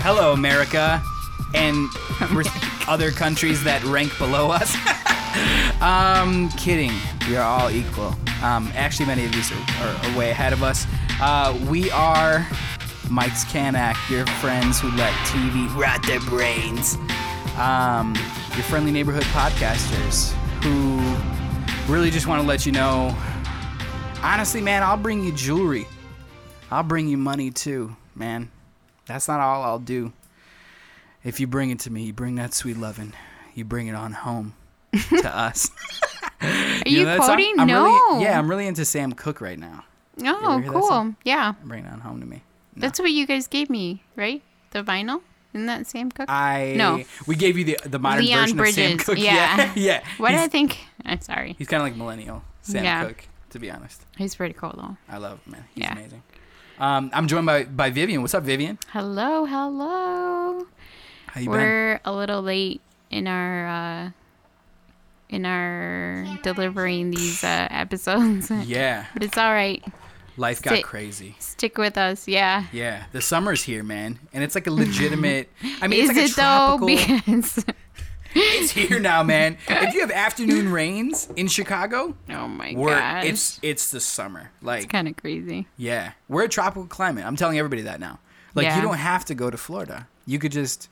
Hello, America, and other countries that rank below us. um, kidding. We are all equal. Um, actually, many of these are, are, are way ahead of us. Uh, we are Mike's Canak, your friends who let TV rot their brains. Um, your friendly neighborhood podcasters who really just want to let you know honestly, man, I'll bring you jewelry. I'll bring you money too, man. That's not all I'll do. If you bring it to me, you bring that sweet lovin', you bring it on home to us. Are you, know song? quoting? I'm no. Really, yeah, I'm really into Sam Cooke right now. Oh, ever hear that cool. Yeah. Bring it on home to me. No. That's what you guys gave me, right? The vinyl? Isn't that Sam Cooke? I No. We gave you the the modern Leon version of Sam Bridges, Cooke. yeah. Yeah, yeah. What did I think? I'm sorry. he's kind of like millennial Sam Yeah. Cooke, to be honest. He's pretty cool though. I love him, man. He's Yeah. amazing. Um, I'm joined by by Vivian. What's up, Vivian? Hello, hello. How you been? We're a little late in our uh in our delivering these uh episodes. Yeah, But it's all right. life got Sit. crazy. Stick with us. Yeah. Yeah, the summer's here, man, and it's like a legitimate. I mean, Is it's like it a tropical. though? Because it's here now, man. If you have afternoon rains in Chicago, oh my gosh, it's it's the summer. Like, it's kind of crazy. yeah, we're a tropical climate. I'm telling everybody that now. Like, Yeah. you don't have to go to Florida. You could just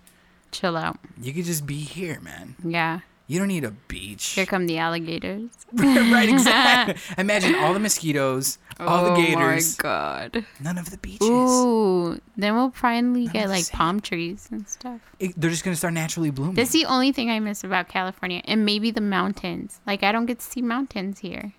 Chill out. you could just be here, man. Yeah. You don't need a beach. Here come the alligators. right, exactly. Imagine all the mosquitoes, all the gators, Oh my god. none of the beaches. Ooh, then we'll finally None get like sand. palm trees and stuff. It- they're just gonna start naturally blooming. That's the only thing I miss about California, and maybe the mountains. Like I don't get to see mountains here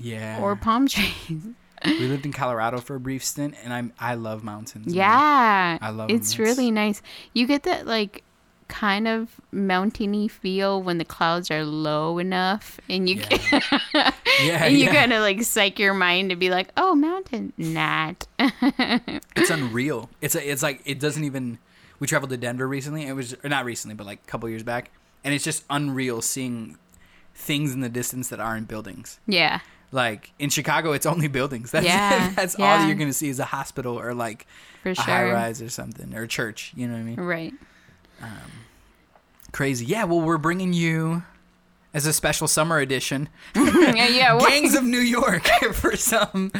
yeah. or palm trees. we lived in Colorado for a brief stint, and I'm I love mountains. man. Yeah, I love. It's It's- really nice. You get that like kind of mountainy feel when the clouds are low enough, and you Yeah. can, Yeah, and you yeah. kind of like psych your mind to be like, oh, mountain, not. it's unreal. It's a, it's like it doesn't even. We traveled to Denver recently. It was or not recently, but like a couple years back, and it's just unreal seeing things in the distance that aren't buildings. yeah, Like in Chicago, it's only buildings. That's Yeah, that's all yeah. you're gonna see is a hospital or like for a sure. high rise or something or a church. You know what I mean? Right. Crazy. Yeah. Well, we're bringing you as a special summer edition, yeah, yeah. what- Gangs of New York for some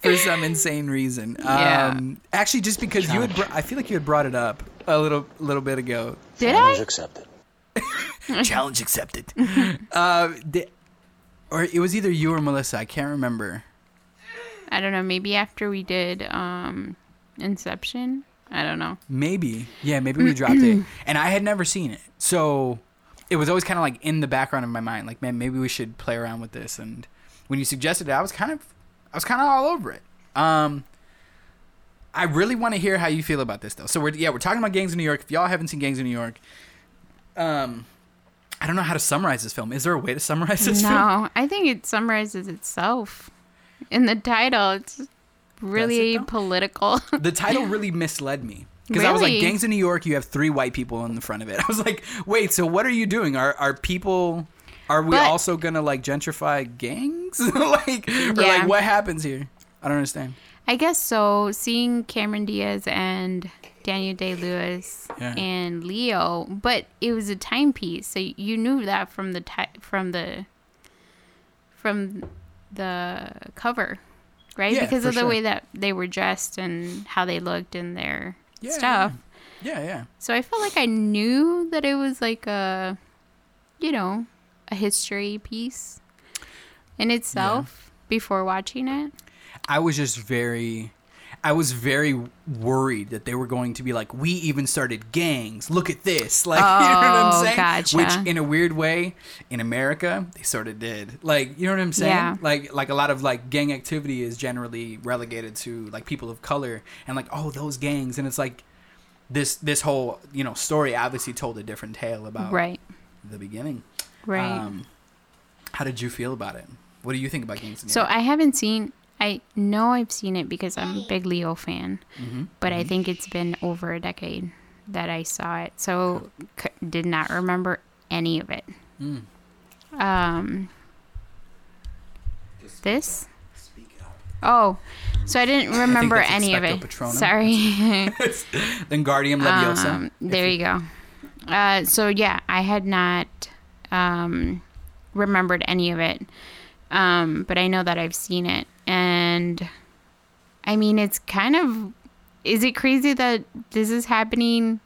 for some insane reason. Yeah. Um, actually, just because you had, br- I feel like you had brought it up a little little bit ago. Did Challenge I? accepted. Challenge accepted. uh, di- or it was either you or Melissa. I can't remember. I don't know. Maybe after we did um, Inception. I don't know. Maybe. Yeah, maybe we dropped it. And I had never seen it. So it was always kind of like in the background of my mind. Like, man, maybe we should play around with this. And when you suggested it, I was kind of, I was kind of all over it. Um, I really want to hear how you feel about this, though. So we're yeah, we're talking about Gangs of New York. If y'all haven't seen Gangs of New York, um, I don't know how to summarize this film. Is there a way to summarize this film? No, I think it summarizes itself in the title. It's really political. The title really misled me because I was like, "Gangs of New York." You have three white people in the front of it. I was like, "Wait, so what are you doing? Are are people? Are we But- also gonna like gentrify gangs? like, or Yeah. like what happens here? I don't understand." I guess so. Seeing Cameron Diaz and Daniel Day Lewis Yeah. and Leo, but it was a timepiece, so you knew that from the ti- from the from the cover, right? Yeah, because of the sure. way that they were dressed and how they looked and their Yeah, stuff. Yeah, yeah. So I felt like I knew that it was like a, you know, a history piece in itself before watching it. I was just very. I was very worried that they were going to be like, we even started gangs. Look at this. Like, you know what Oh, I'm saying? gotcha. Which, in a weird way, in America, they sort of did. Like, you know what I'm saying? Yeah. Like, like a lot of like gang activity is generally relegated to like people of color and like, oh, those gangs. And it's like this this whole you know story obviously told a different tale about Right. the beginning. Right. Um, how did you feel about it? What do you think about gangs? So? I haven't seen. I know I've seen it because I'm a big Leo fan, Mm-hmm. but I think it's been over a decade that I saw it. So c- did not remember any of it. Mm. Um. This. Oh, So I didn't remember that's any of it. Patronum. Sorry. then Wingardium Leviosa. Um, there you go. Uh, so yeah, I had not um, remembered any of it, um, but I know that I've seen it, and I mean, it's kind of. Is it crazy that this is happening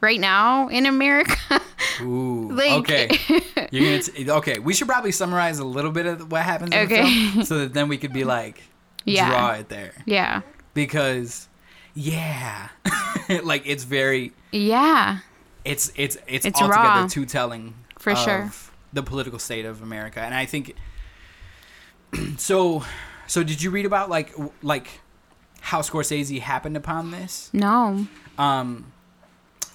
right now in America? Ooh. Like- okay. You're gonna t- okay. We should probably summarize a little bit of what happens Okay. so that then we could be like, Yeah. draw it there yeah, because, yeah, like it's very, yeah, it's it's it's, It's altogether raw. too telling For of sure. the political state of America, and I think. so, so did you read about like like how Scorsese happened upon this? no. Um,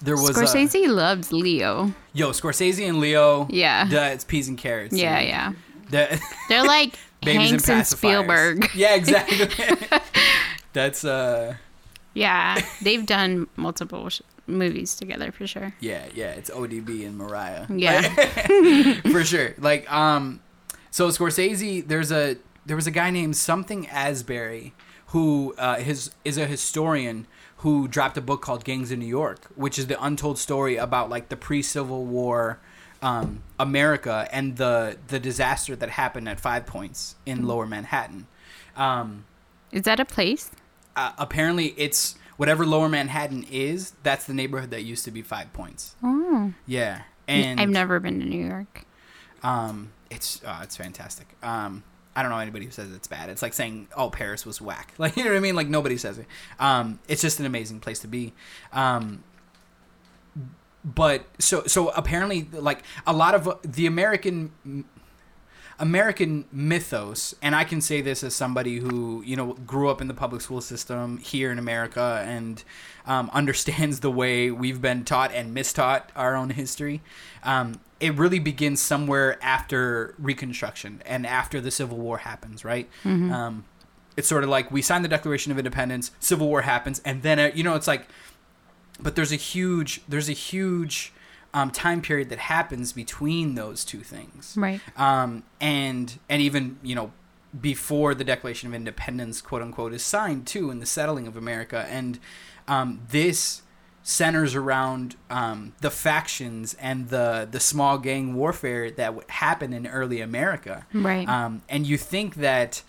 there was a- Scorsese loves Leo. yo Scorsese and Leo. Yeah. the, it's peas and carrots. Yeah, dude. yeah. The- They're like Babies Hanks and and. Spielberg. Yeah, exactly. That's uh Yeah, they've done multiple sh- movies together for sure. yeah, yeah, it's ODB and Mariah. Yeah. for sure. Like um so Scorsese there's a there was a guy named something Asbury who uh his is a historian who dropped a book called Gangs in New York, which is the untold story about like the pre-Civil War um, America and the the disaster that happened at Five Points in Lower Manhattan. Um, Is that a place? uh, apparently it's whatever lower manhattan is that's the neighborhood that used to be five points Oh, yeah and I've never been to New York. um it's uh, it's fantastic um i don't know anybody who says it's bad. It's like saying oh paris was whack. Like you know what i mean? Like nobody says it. Um it's just an amazing place to be. Um but so so apparently like a lot of the american American mythos, and I can say this as somebody who you know grew up in the public school system here in America and um, understands the way we've been taught and mistaught our own history. Um, it really begins somewhere after Reconstruction and after the Civil War happens, right? Um, it's sort of like we sign the Declaration of Independence, Civil War happens, and then uh, you know it's like, but there's a huge there's a huge um, time period that happens between those two things Right. um, and and even you know before the Declaration of Independence, quote unquote, is signed too in the settling of America, and um, this centers around um, the factions and the the small gang warfare that would happen in early America. Right. Um, and you think that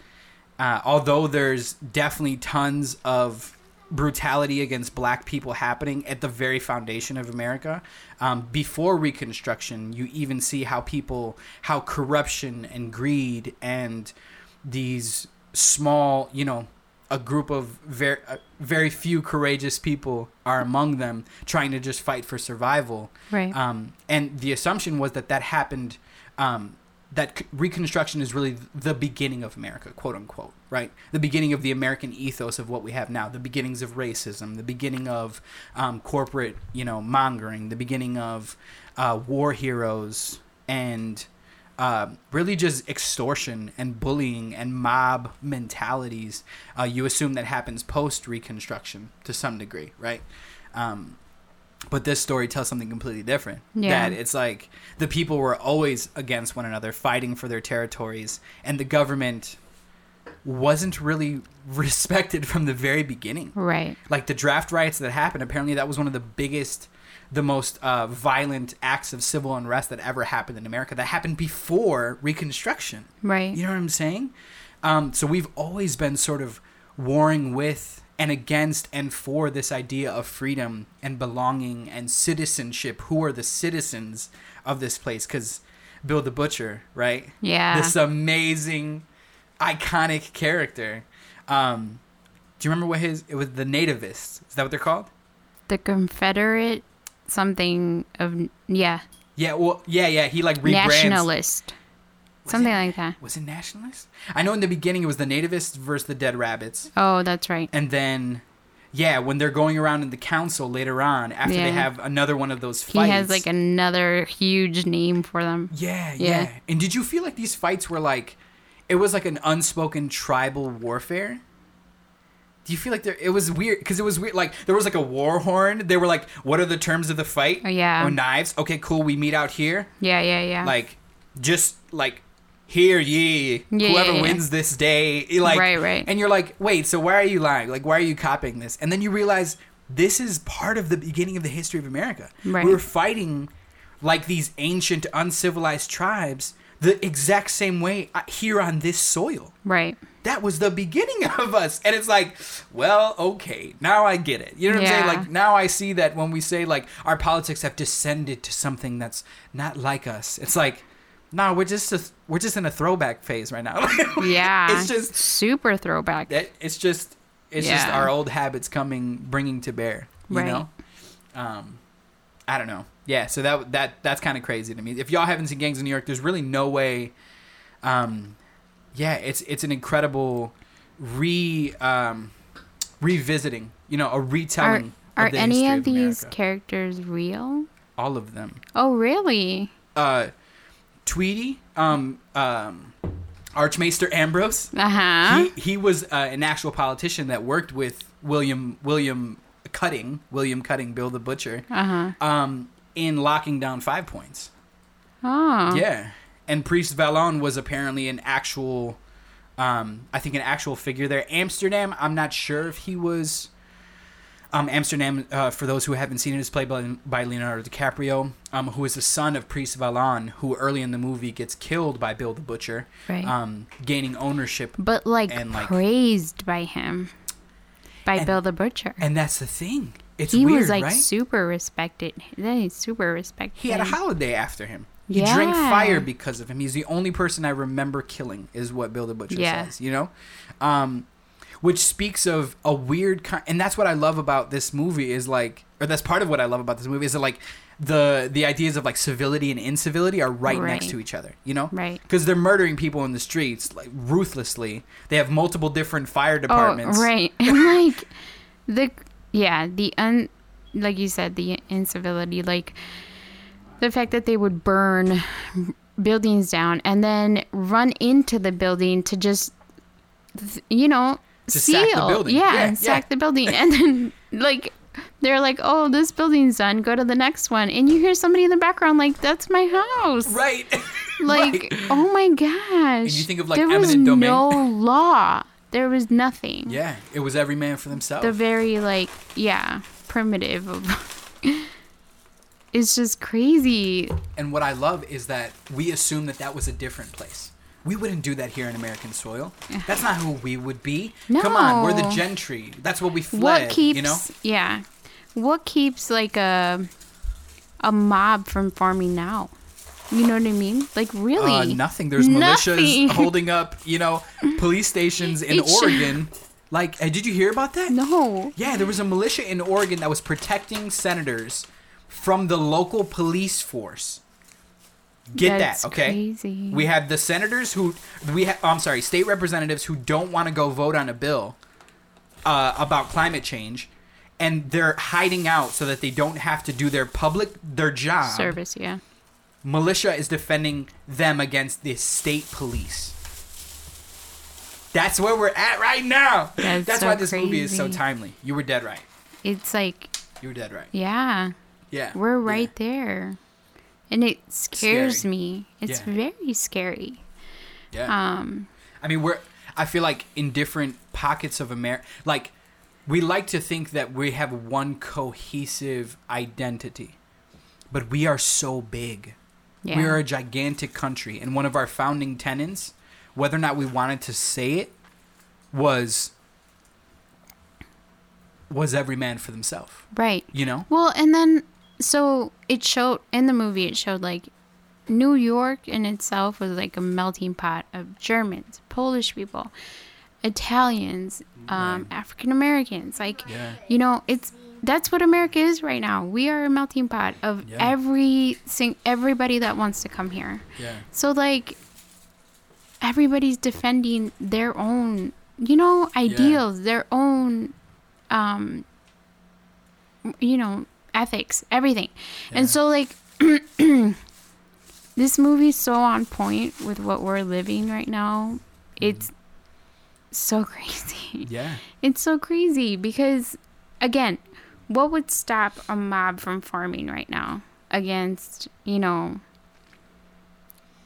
uh, although there's definitely tons of brutality against black people happening at the very foundation of America, um, before Reconstruction, you even see how people, how corruption and greed and these small, you know, a group of very uh, very few courageous people are among them trying to just fight for survival. Right. Um, and the assumption was that that happened. Um, that Reconstruction is really the beginning of America, quote unquote, right? The beginning of the American ethos of what we have now, the beginnings of racism, the beginning of um, corporate, you know, mongering, the beginning of uh, war heroes, and uh, really just extortion and bullying and mob mentalities. Uh, you assume that happens post Reconstruction to some degree, right? Um, but this story tells something completely different. Yeah. That it's like the people were always against one another, fighting for their territories, and the government wasn't really respected from the very beginning. right. Like the draft riots that happened, apparently that was one of the biggest, the most uh, violent acts of civil unrest that ever happened in America. That happened before Reconstruction. Right. You know what I'm saying? Um, so we've always been sort of warring with and against and for this idea of freedom and belonging and citizenship. Who are the citizens of this place? Because Bill the Butcher, right? Yeah. This amazing, iconic character. Um, do you remember what his? It was the Nativists. Is that what they're called? the Confederate something of yeah Yeah. Well, yeah, yeah. He like rebrands. nationalist Was something it- like that. Was it nationalist? I know in the beginning it was the Nativists versus the Dead Rabbits. Oh, that's right. and then yeah when they're going around in the council later on after they have another one of those fights, He has like another huge name for them. yeah, yeah Yeah. and did you feel like these fights were like it was like an unspoken tribal warfare do you feel like there it was weird because it was weird like there was like a war horn they were like what are the terms of the fight Oh, yeah. oh knives okay cool we meet out here Yeah, yeah, yeah. like just like hear ye Yeah, whoever yeah, yeah. wins this day eh, like Right, right. and you're like wait so why are you lying like why are you copying this and then you realize this is part of the beginning of the history of america Right. we were fighting like these ancient uncivilized tribes the exact same way uh, here on this soil Right. that was the beginning of us. And it's like, well, okay, now I get it. You know what I'm saying? Like now I see that when we say like our politics have descended to something that's not like us. It's like, no, we're just a, we're just in a throwback phase right now. Yeah. it's just super throwback. it, it's just it's just our old habits coming bringing to bear. You Right. know, um, I don't know. Yeah, so that that that's kind of crazy to me. If y'all haven't seen Gangs of New York, there's really no way. Um, yeah, it's it's an incredible re um, revisiting. You know, a retelling. are of the any of these characters real? all of them? Oh, really? Uh, Tweety, um, um, Archmaester Ambrose. Uh huh. he, he was uh, an actual politician that worked with William William Cutting, William Cutting, Bill the Butcher, Uh huh. um, in locking down Five Points. Oh. Yeah, and Priest Vallon was apparently an actual, um, I think an actual figure there. Amsterdam, I'm not sure if he was. Um, Amsterdam, uh, for those who haven't seen it, is played by, by Leonardo DiCaprio, um, who is the son of Priest Vallon, who early in the movie gets killed by Bill the Butcher, Right. um, gaining ownership but like, and, like- praised by him, by And- Bill the Butcher. And that's the thing. It's he weird, was like right? super respected. Then he's super respected. he had a holiday after him. He drank fire because of him. He's the only person I remember killing, is what Bill the Butcher Yeah. says. You know, um, which speaks of a weird kind. And that's what I love about this movie is like, or that's part of what I love about this movie is that like the the ideas of like civility and incivility are right, next to each other. You know, Right. Because they're murdering people in the streets like ruthlessly. They have multiple different fire departments. Oh, right. And like the yeah, the un like you said, the incivility, like the fact that they would burn buildings down and then run into the building to just you know To seal sack the building. yeah, Yeah, and sack yeah. the building and then like they're like oh this building's done go to the next one and you hear somebody in the background like that's my house Right. like Right. oh my gosh you think of, like, there was eminent domain. no law there was nothing Yeah, it was every man for themselves. the very like yeah primitive of it's just crazy And what I love is that we assume that that was a different place. We wouldn't do that here in American soil. That's not who we would be. Come on, we're the gentry. That's what we fled. what keeps you know? yeah what keeps like a a mob from forming now you know what i mean like really Uh, nothing. There's Nothing. militias holding up, you know, police stations in Oregon. Like, uh, did you hear about that? no Yeah, there was a militia in Oregon that was protecting senators from the local police force. Get That's that, okay? crazy. We have the senators who we ha- I'm sorry, state representatives who don't want to go vote on a bill uh, about climate change, and they're hiding out so that they don't have to do their public their job. service yeah Militia is defending them against the state police. That's where we're at right now. That's why so this movie is so timely. You were dead right. it's like You were dead right. yeah Yeah. we're yeah. right there and it scares Scary. me it's Yeah. very scary Yeah. um I mean, we're. I feel like in different pockets of America, like we like to think that we have one cohesive identity, but we are so big. Yeah We are a gigantic country, and one of our founding tenets, whether or not we wanted to say it, was was every man for themselves. right You know? Well, and then so it showed in the movie. It showed like New York in itself was like a melting pot of Germans, Polish people, Italians, um, African Americans. Like Yeah. you know, it's that's what America is right now. We are a melting pot of Yeah. every sing everybody that wants to come here. Yeah. So like everybody's defending their own, you know, ideals, their own um you know, ethics, everything. Yeah. And so like this movie's so on point with what we're living right now. It's so crazy. Yeah. It's so crazy because, again, what would stop a mob from farming right now against, you know,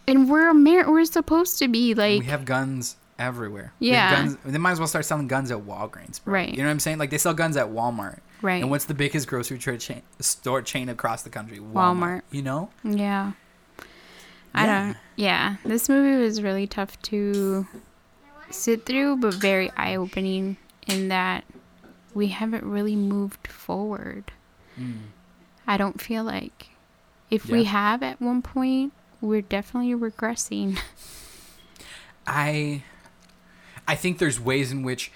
and we're Amer- we're supposed to be like we have guns everywhere. Yeah. guns, they might as well start selling guns at Walgreens. Bro. Right. You know what I'm saying? Like they sell guns at Walmart. Right. And what's the biggest grocery chain, store chain across the country? Walmart. You know? yeah. I Yeah. don't. Yeah, this movie was really tough to sit through, but very eye opening in that we haven't really moved forward. Mm. I don't feel like if we have at one point, we're definitely regressing. I I think there's ways in which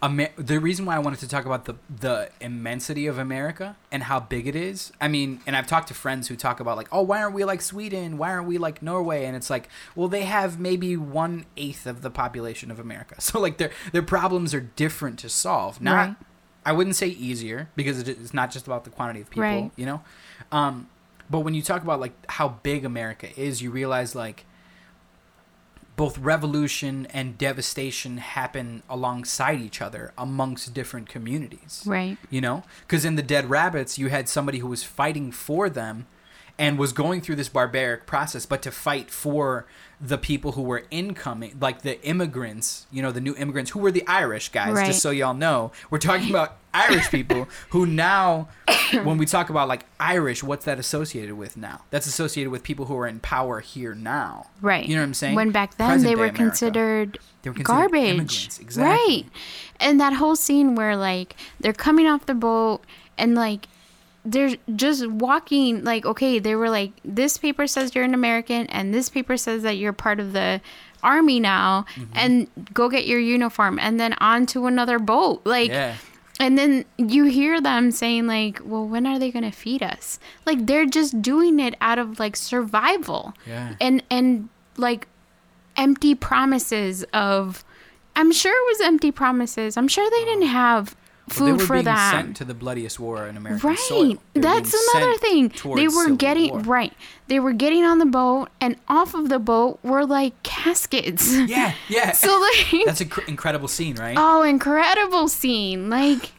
Amer- the reason why I wanted to talk about the the immensity of America and how big it is. I mean, and I've talked to friends who talk about like, oh, why aren't we like Sweden? Why aren't we like Norway? And it's like, well, they have maybe one eighth of the population of America, so like their their problems are different to solve. Not, Right. I wouldn't say easier because it's not just about the quantity of people, Right. you know. Um, but when you talk about like how big America is, you realize like both revolution and devastation happen alongside each other amongst different communities. right. You know? Because in the Dead Rabbits, you had somebody who was fighting for them and was going through this barbaric process, but to fight for the people who were incoming, like the immigrants, you know, the new immigrants who were the Irish guys, Right. just so y'all know. We're talking about Irish people who now, when we talk about like Irish, what's that associated with now? That's associated with people who are in power here now. Right. You know what I'm saying? When back then they were considered They were considered garbage. exactly. Right. And that whole scene where like they're coming off the boat and like they're just walking like okay, they were like this paper says you're an American and this paper says that you're part of the army now Mm-hmm. and go get your uniform and then on to another boat. Like Yeah. and then you hear them saying like, "Well, when are they going to feed us?" Like they're just doing it out of like survival. Yeah. And and like empty promises of I'm sure it was empty promises. I'm sure they didn't have food they were for being sent to the bloodiest war in American Right. soil. That's another thing. They were getting war. right. They were getting on the boat and off of the boat were like caskets. Yeah, yeah. so like That's an cr- incredible scene, right? Oh, incredible scene. Like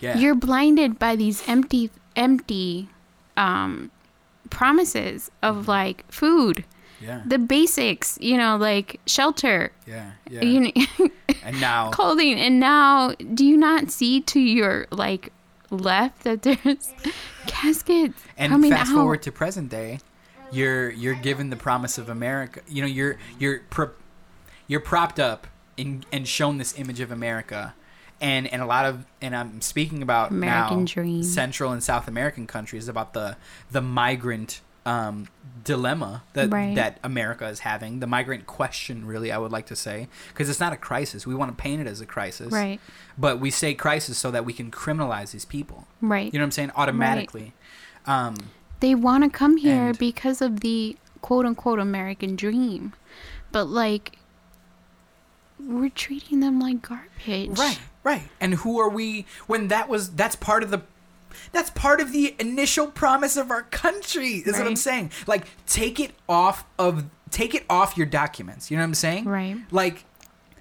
yeah. you're blinded by these empty empty um promises of like food yeah. the basics you know like shelter yeah. Yeah. you know, and now clothing and now do you not see to your like left that there's caskets and coming fast out forward to present day, you're you're given the promise of America. You know, you're you're pro- you're propped up in, and shown this image of America. And, and a lot of and I'm speaking about American now dream. Central and South American countries about the the migrant um, dilemma that Right. that America is having the migrant question really I would like to say. Because it's not a crisis. We want to paint it as a crisis. Right. But we say crisis so that we can criminalize these people. Right. You know what I'm saying? Automatically. Um, they want to come here And- because of the quote unquote American dream. But like we're treating them like garbage. Right, right. And who are we when that was that's part of the that's part of the initial promise of our country. Is what I'm saying. Like take it off of take it off your documents. You know what I'm saying? Right. Like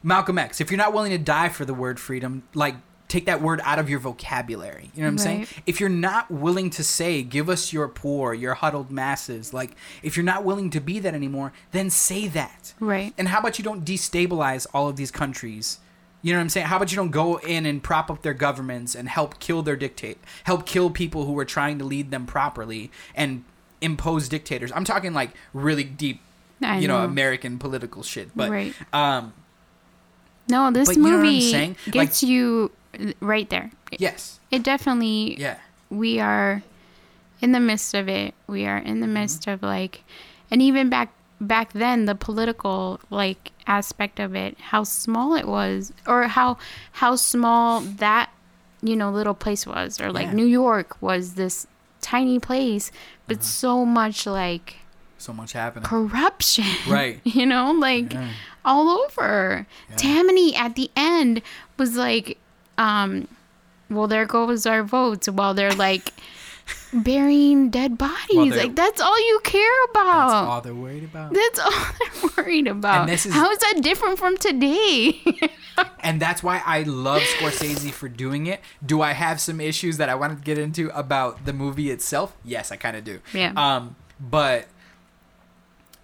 Malcolm X, if you're not willing to die for the word freedom, like take that word out of your vocabulary. You know what I'm saying? If you're not willing to say, give us your poor, your huddled masses, like if you're not willing to be that anymore, then say that. Right. And how about you don't destabilize all of these countries? You know what I'm saying? How about you don't go in and prop up their governments and help kill their dictate, help kill people who are trying to lead them properly and impose dictators. I'm talking like really deep, I you know, know. American political shit. But Right. um, No, this But you know what I'm movie saying? gets you right there. yes, It definitely yeah, we are in the midst of it. We are in the Mm-hmm. midst of like and even back back then the political like aspect of it, how small it was or how how small that you know little place was or like Yeah. New York was this tiny place but Uh-huh. so much like so much happening. corruption. Right. you know, like Yeah. all over. Yeah. Tammany at the end was like, um, well, there goes our votes while they're like burying dead bodies. like that's all you care about. That's all they're worried about. That's all they're worried about. And this is- How is that different from today? and that's why I love Scorsese for doing it. Do I have some issues that I want to get into about the movie itself? Yes, I kind of do. Yeah. Um, but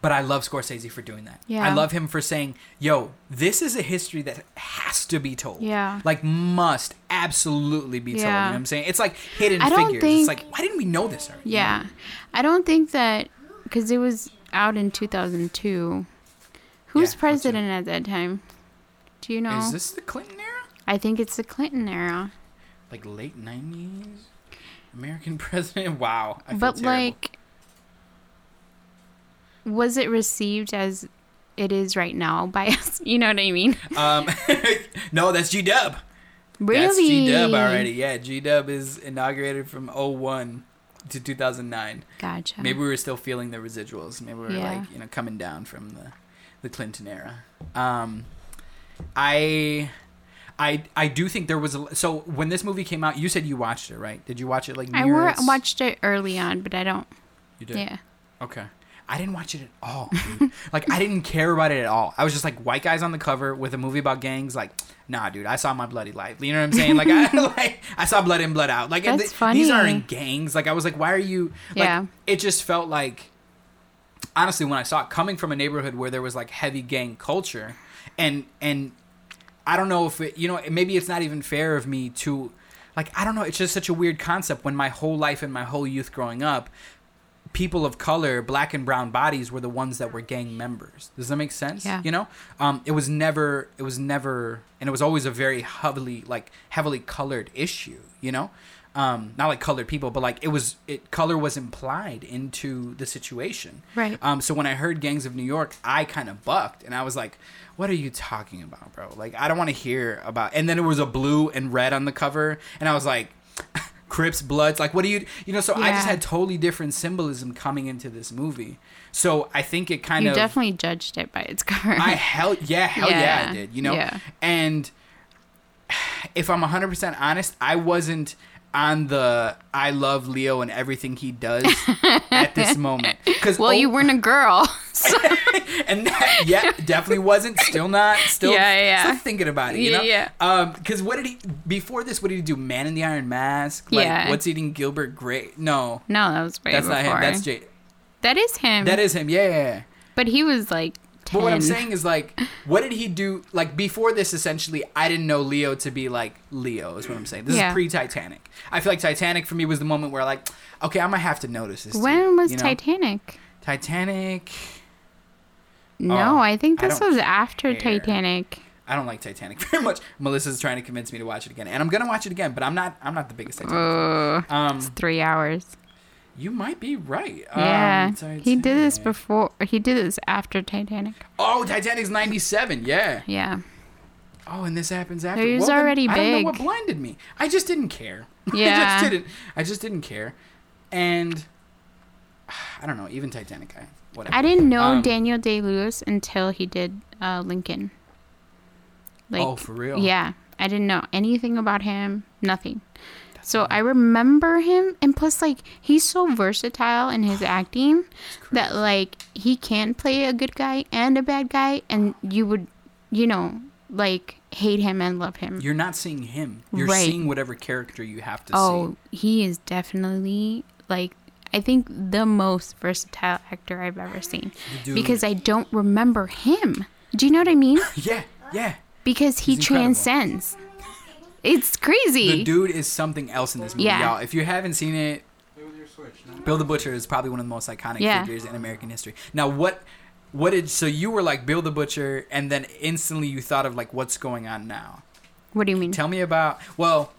But I love Scorsese for doing that. Yeah. I love him for saying, "Yo, this is a history that has to be told. Yeah. like must absolutely be told." You know Yeah. what I'm saying? It's like hidden I don't figures. think- It's like, why didn't we know this already? Yeah. I don't think that because it was out in 2002. Who's Yeah, president at that time? Do you know? Is this the Clinton era? I think it's the Clinton era. Like late '90s American president? Wow. But terrible. like was it received as it is right now by us? You know what I mean? um, no, that's G Dub. Really? That's G Dub already. Yeah, G Dub is inaugurated from 01 to 2009. Gotcha. Maybe we were still feeling the residuals. Maybe we were Yeah. like, you know, coming down from the, the Clinton era. Um, I, I, I do think there was a. So when this movie came out, you said you watched it, right? Did you watch it like? I its- watched it early on, but I don't. You did. Yeah. Okay. I didn't watch it at all. like I didn't care about it at all. I was just like white guys on the cover with a movie about gangs. Like, nah, dude. I saw my bloody life. You know what I'm saying? Like, I like I saw blood in, blood out. Like, That's th- funny. these aren't gangs. Like, I was like, why are you? Like, Yeah. It just felt like, honestly, when I saw it coming from a neighborhood where there was like heavy gang culture, and and I don't know if it, you know, maybe it's not even fair of me to, like, I don't know. It's just such a weird concept when my whole life and my whole youth growing up, people of color, black and brown bodies were the ones that were gang members. Does that make sense? Yeah. You know, um, it was never, it was never, and it was always a very heavily, like, heavily colored issue. You know, um, not like colored people, but like it was, it color was implied into the situation. Right. Um, so when I heard Gangs of New York, I kind of bucked and I was like, what are you talking about, bro? Like, I don't want to hear about. And then it was a blue and red on the cover, and I was like, Crips, Bloods. Like, what do you, you know? So I just had totally different symbolism coming into this movie. So I think it kind You of. definitely judged it by its cover. I hell yeah, hell yeah, Yeah. I did. You know, Yeah. and if I'm 100 percent honest, I wasn't on the I love Leo and everything he does at this moment. Because well, you weren't a girl. So, and that, yeah, definitely wasn't. Still not. Still, Yeah, yeah. Still thinking about it. You Yeah, know? yeah. Um, because what did he before this? What did he do? Man in the Iron Mask. Like, Yeah. What's eating Gilbert Grape? No, no, that was way that's before. not him. That's Jay. That is him. That is him. Yeah, yeah. yeah. But he was like 10. But what I'm saying is like, what did he do? Like before this, essentially, I didn't know Leo to be like Leo. Is what I'm saying. This Yeah. is pre-Titanic. I feel like Titanic for me was the moment where like, okay, I might have to notice this. when was you know? Titanic? Titanic. No, Oh, I think this don't was after care. Titanic. I don't like Titanic very much. Melissa's trying to convince me to watch it again, and I'm gonna watch it again. But I'm not. I'm not the biggest Titanic. fan. Oh, Um, three hours. You might be right. Yeah, Um, he did this before. He did this after Titanic. Oh, Titanic's '97. Yeah. Yeah. Oh, and this happens after. He was then already I don't know what blinded me. I just didn't care. I Yeah. just didn't. I just didn't care, and I don't know. Even Titanic, I whatever. I didn't know Um, Daniel Day Lewis until he did uh, Lincoln. Like, oh, for real? yeah, I didn't know anything about him. Nothing. So I remember him, and plus, like, he's so versatile in his acting that, like, he can play a good guy and a bad guy, and you would, you know, like, hate him and love him. You're not seeing him. You're Right. seeing whatever character you have to oh, see. Oh, he is definitely like I think the most versatile actor I've ever seen. Dude- Because I don't remember him. Do you know what I mean? Yeah, yeah. Because he transcends. It's crazy. The dude is something else in this movie, Yeah. y'all. If you haven't seen it, Bill the Butcher is probably one of the most iconic Yeah. figures in American history. Now, what, what did so you were like Bill the Butcher, and then instantly you thought of like what's going on now? what do you mean? Tell me about. Well,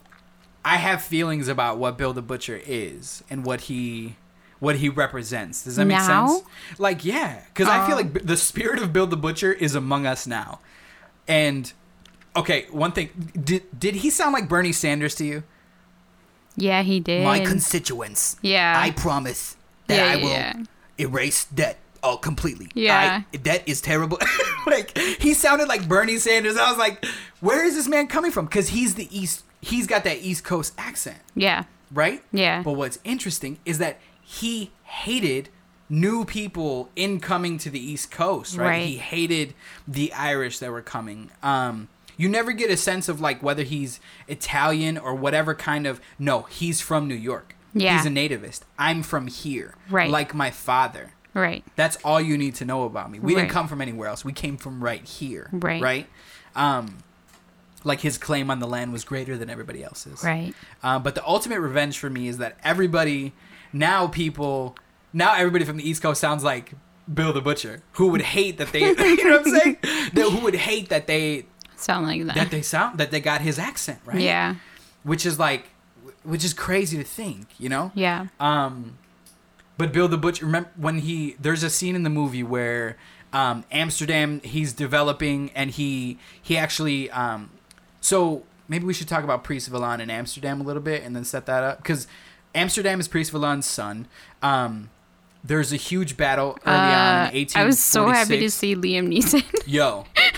I have feelings about what Bill the Butcher is and what he what he represents. Does that make Now? sense? Like, yeah, because I feel Oh. like b- the spirit of Bill the Butcher is among us now. And okay, one thing did did he sound like Bernie Sanders to you? yeah, he did. My constituents. yeah. I promise that Yeah, I will yeah. erase debt all completely. Yeah. I, debt is terrible. like he sounded like Bernie Sanders. I was like, where is this man coming from? Because he's the East. He's got that East Coast accent, yeah. right? Yeah. But what's interesting is that he hated new people incoming to the East Coast, right? Right. He hated the Irish that were coming. Um, you never get a sense of like whether he's Italian or whatever kind of. No, he's from New York. Yeah. He's a nativist. I'm from here. Right. Like my father. Right. That's all you need to know about me. We didn't come from anywhere else. We came from right here. Right. Right. Um, like his claim on the land was greater than everybody else's. Right. Uh, but the ultimate revenge for me is that everybody now people now everybody from the East Coast sounds like Bill the Butcher, who would hate that they you know what I'm saying? That- who would hate that they Sound like that. that they sound that they got his accent right. Yeah. Which is like, which is crazy to think, you know. Yeah. Um, but Bill the Butcher, remember when he? There's a scene in the movie where um, Amsterdam he's developing and he he actually um, so maybe we should talk about Priest Vallon in Amsterdam a little bit and then set that up because Amsterdam is Priest Vallon's son. Um, there's a huge battle early on Uh, in 1846. I was so happy to see Liam Neeson. Yo, I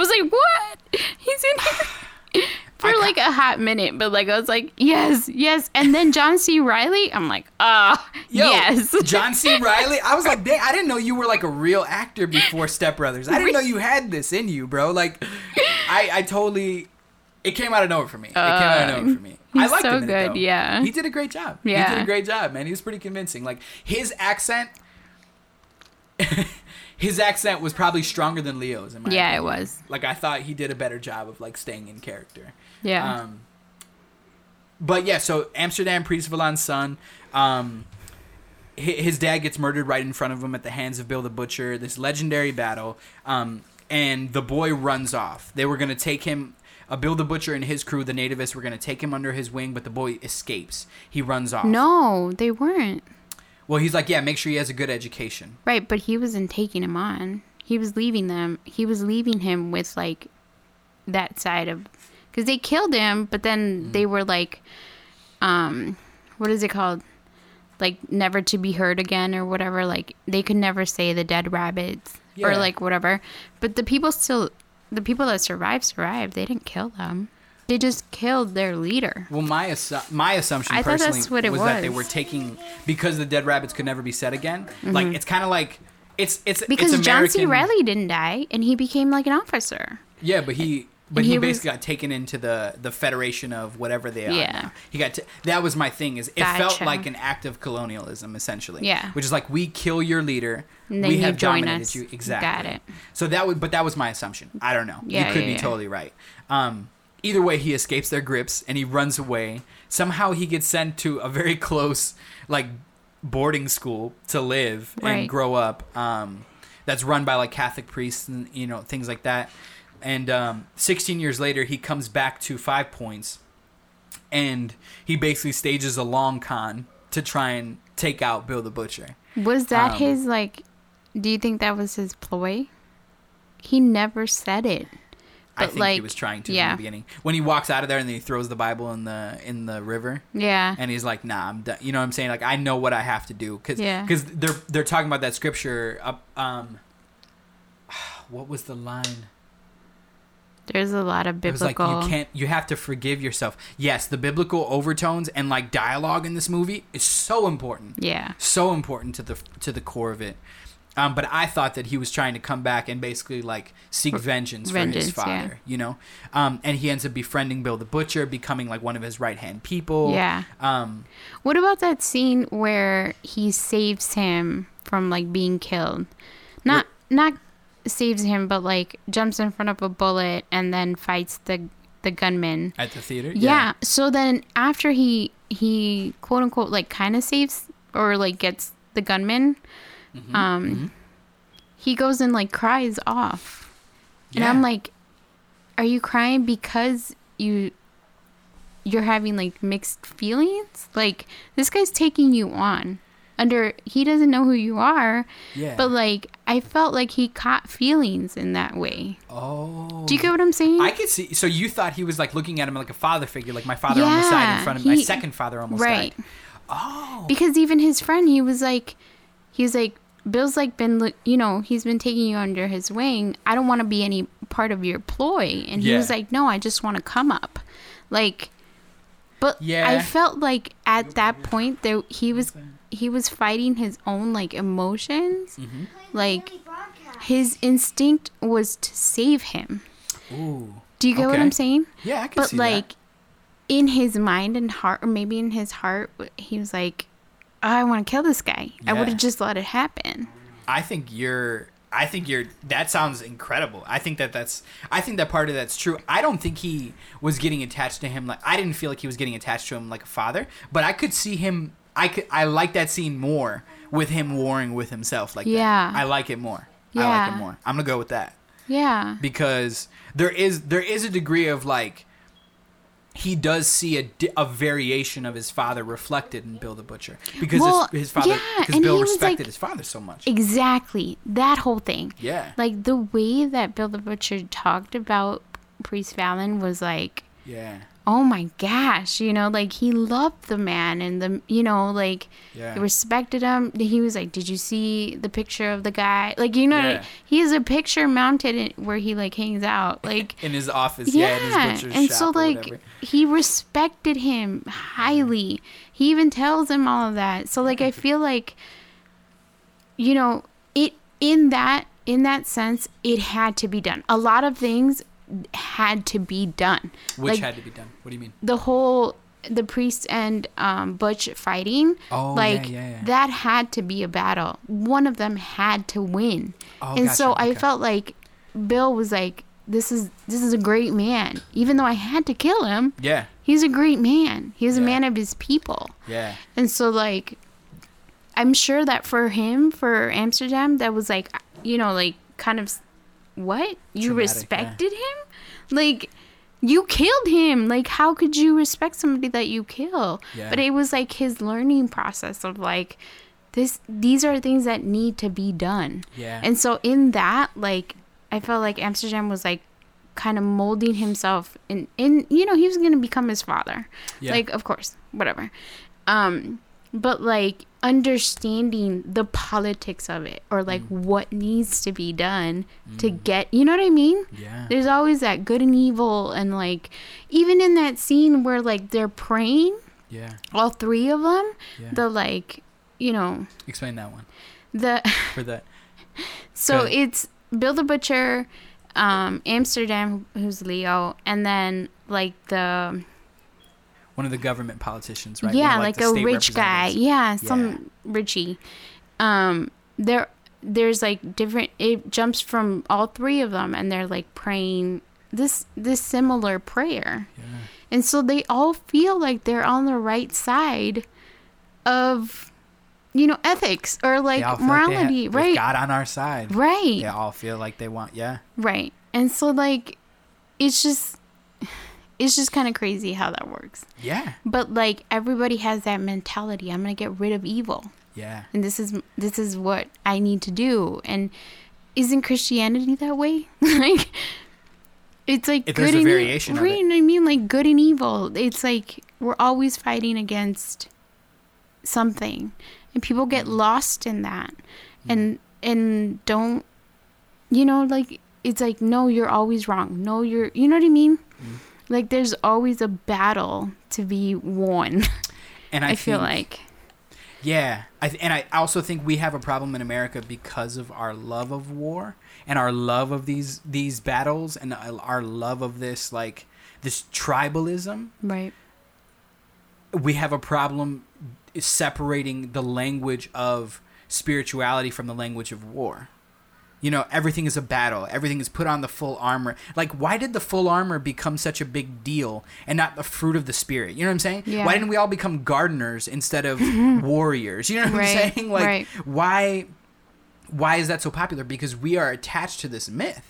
was like, what? He's in here for like a hot minute, but like I was like, yes, yes. And then John C. Reilly, I'm like, ah, Yo, yes. John C. Reilly. I was like, dang, I didn't know you were like a real actor before Step Brothers. I didn't know you had this in you, bro. Like, I, I totally, it came out of nowhere for me. It came out of nowhere for me. I Uh, liked so him good, though. yeah. He did a great job. Yeah. He did a great job, man. He was pretty convincing. Like his accent, his accent was probably stronger than Leo's. In my yeah, it was. Like I thought he did a better job of like staying in character. Yeah. Um, but yeah, so Amsterdam Priest Vallon's son, um, his dad gets murdered right in front of him at the hands of Bill the Butcher. This legendary battle, um, and the boy runs off. They were gonna take him. Uh, Bill the Butcher and his crew, the nativists, were gonna take him under his wing, but the boy escapes. He runs off. no, they weren't. Well, he's like, yeah, make sure he has a good education. Right, but he wasn't taking him on. He was leaving them. He was leaving him with like that side of because they killed him, but then Mm-hmm. they were like, um, what is it called? Like never to be heard again or whatever. Like they could never say the dead rabbits or like whatever. But the people still, the people that survived survived. They didn't kill them. They just killed their leader. Well, my assu- my assumption I thought that's personally what it was, that they was. were taking because the dead rabbits could never be said again. Like it's kind of like it's it's Mm-hmm. Because it's John C. American- Reilly didn't die, and he became like an officer. Yeah, but he but he, he was- basically got taken into the the federation of whatever they are. Yeah. now. He got t- that was my thing is it felt Gotcha. like an act of colonialism essentially. Yeah. Which is like we kill your leader, And then we you have join dominated us. you exactly. Got it. So that would but that was my assumption. I don't know. Yeah, you could yeah, be yeah. totally right. Um either way he escapes their grips and he runs away. Somehow he gets sent to a very close like boarding school to live and Right. grow up. Um that's run by like Catholic priests and you know things like that. And um, 16 years later, he comes back to Five Points, and he basically stages a long con to try and take out Bill the Butcher. Was that Um, his like? Do you think that was his ploy? He never said it. I think he was trying to yeah. in the beginning when he walks out of there and then he throws the Bible in the in the river. Yeah. and he's like, "Nah, I'm done." You know what I'm saying? Like, I know what I have to do because Yeah. they're they're talking about that scripture. Up, um, what was the line? There's a lot of It was like biblical. you can't. You have to forgive yourself. Yes, the biblical overtones and like dialogue in this movie is so important. yeah. so important to the to the core of it. Um, but I thought that he was trying to come back and basically like seek vengeance, for his vengeance, yeah. father, you know. Um, and he ends up befriending Bill the Butcher, becoming like one of his right hand people. Yeah. Um, What about that scene where he saves him from like being killed? Not not saves him, but like jumps in front of a bullet and then fights the the gunman. at the theater. Yeah. So then after he he quote unquote like kind of saves or like gets the gunman, Mm-hmm. um, he goes and like cries off, and I'm like, are you crying because you you're having like mixed feelings? Like this guy's taking you on. Under he doesn't know who you are, Yeah. but like I felt like he caught feelings in that way. oh. Do you get what I'm saying? I could see. So you thought he was like looking at him like a father figure, like my father almost died in front of me. My second father almost right. died. Oh. because even his friend he was like he was like bill's like been you know he's been taking you under his wing. I don't want to be any part of your ploy. And he was like no i just want to come up. Like but Yeah. i felt like at that point there he was he was fighting his own like emotions. Mm-hmm. like his instinct was to save him. Ooh. do you get what i'm saying? Yeah, I can but see like in his mind and heart or maybe in his heart he was like "Oh, i want to kill this guy i would have just let it happen I think you're. I think you're. That sounds incredible. I think that that's. I think that part of that's true. I don't think he was getting attached to him like. I didn't feel like he was getting attached to him like a father. But I could see him. I could. I like that scene more with him warring with himself like Yeah. that. I like it more. Yeah. I like it more. I'm gonna go with that Yeah. because there is there is a degree of like he does see a, a variation of his father reflected in Bill the Butcher because Well, his, his father because and Bill respected like- his father so much. Exactly. That whole thing. Yeah. Like the way that Bill the Butcher talked about Priest Vallon was like, Yeah. Oh my gosh, you know, like he loved the man and the, you know, like Yeah. he respected him. He was like, did you see the picture of the guy? Like, you know, Yeah. he has a picture mounted in, where he like hangs out. Like, in his office, yeah, yeah, his and so like he respected him highly. He even tells him all of that. So like I feel like you know, it in that in that sense it had to be done. A lot of things had to be done. Which like had to be done. What do you mean? the whole the priest and um, Butch fighting, Oh, yeah, like yeah, yeah. that had to be a battle. One of them had to win, Oh, and so gotcha, I okay. felt like Bill was like, "This is this is a great man." Even though I had to kill him, Yeah. he's a great man. He's a man of his people, Yeah. and so like, I'm sure that for him, for Amsterdam, that was like, you know, like kind of, what you Traumatic, yeah. respected him, like. You killed him. Like, how could you respect somebody that you kill? Yeah. But it was like his learning process of like, this. These are things that need to be done. Yeah. And so in that, like, I felt like Amsterdam was like kind of molding himself in in you know, he was gonna become his father. Yeah. Like, of course, whatever. Um, but like understanding the politics of it or like Mm. what needs to be done to get you know what I mean? Yeah. There's always that good and evil and like even in that scene where like they're praying, Yeah. all three of them, Yeah. the like you know, Explain that one the for the. So it's Bill the Butcher, um, Amsterdam, who's Leo, and then like the One of the government politicians, right? yeah, of, like, a rich guy, yeah, some Richie. Um, there, there's like different. It jumps from all three of them, and they're like praying this this similar prayer, Yeah. and so they all feel like they're on the right side of, you know, ethics or like feel like they ha- morality, right? God on our side. Right. They all feel like they want. Yeah. Right. And so like it's just it's just kind of crazy how that works. Yeah. But like everybody has that mentality. I'm going to get rid of evil. Yeah. And this is this is what I need to do. And isn't Christianity that way? like it's like If good there's a and variation right, it. I mean like good and evil. It's like we're always fighting against something. And people get Mm. lost in that. And and don't you know like it's like no you're always wrong. No you're you know what I mean? Mm. Like there's always a battle to be won. And I, I, feel think- like Yeah, I th- and I also think we have a problem in America because of our love of war and our love of these these battles and our love of this like this tribalism. right. We have a problem separating the language of spirituality from the language of war. You know, everything is a battle. Everything is put on the full armor. Like, why did the full armor become such a big deal and not the fruit of the spirit? You know what I'm saying? Yeah. Why didn't we all become gardeners instead of warriors? You know what Right, I'm saying? Like, right. why? Why is that so popular? Because we are attached to this myth,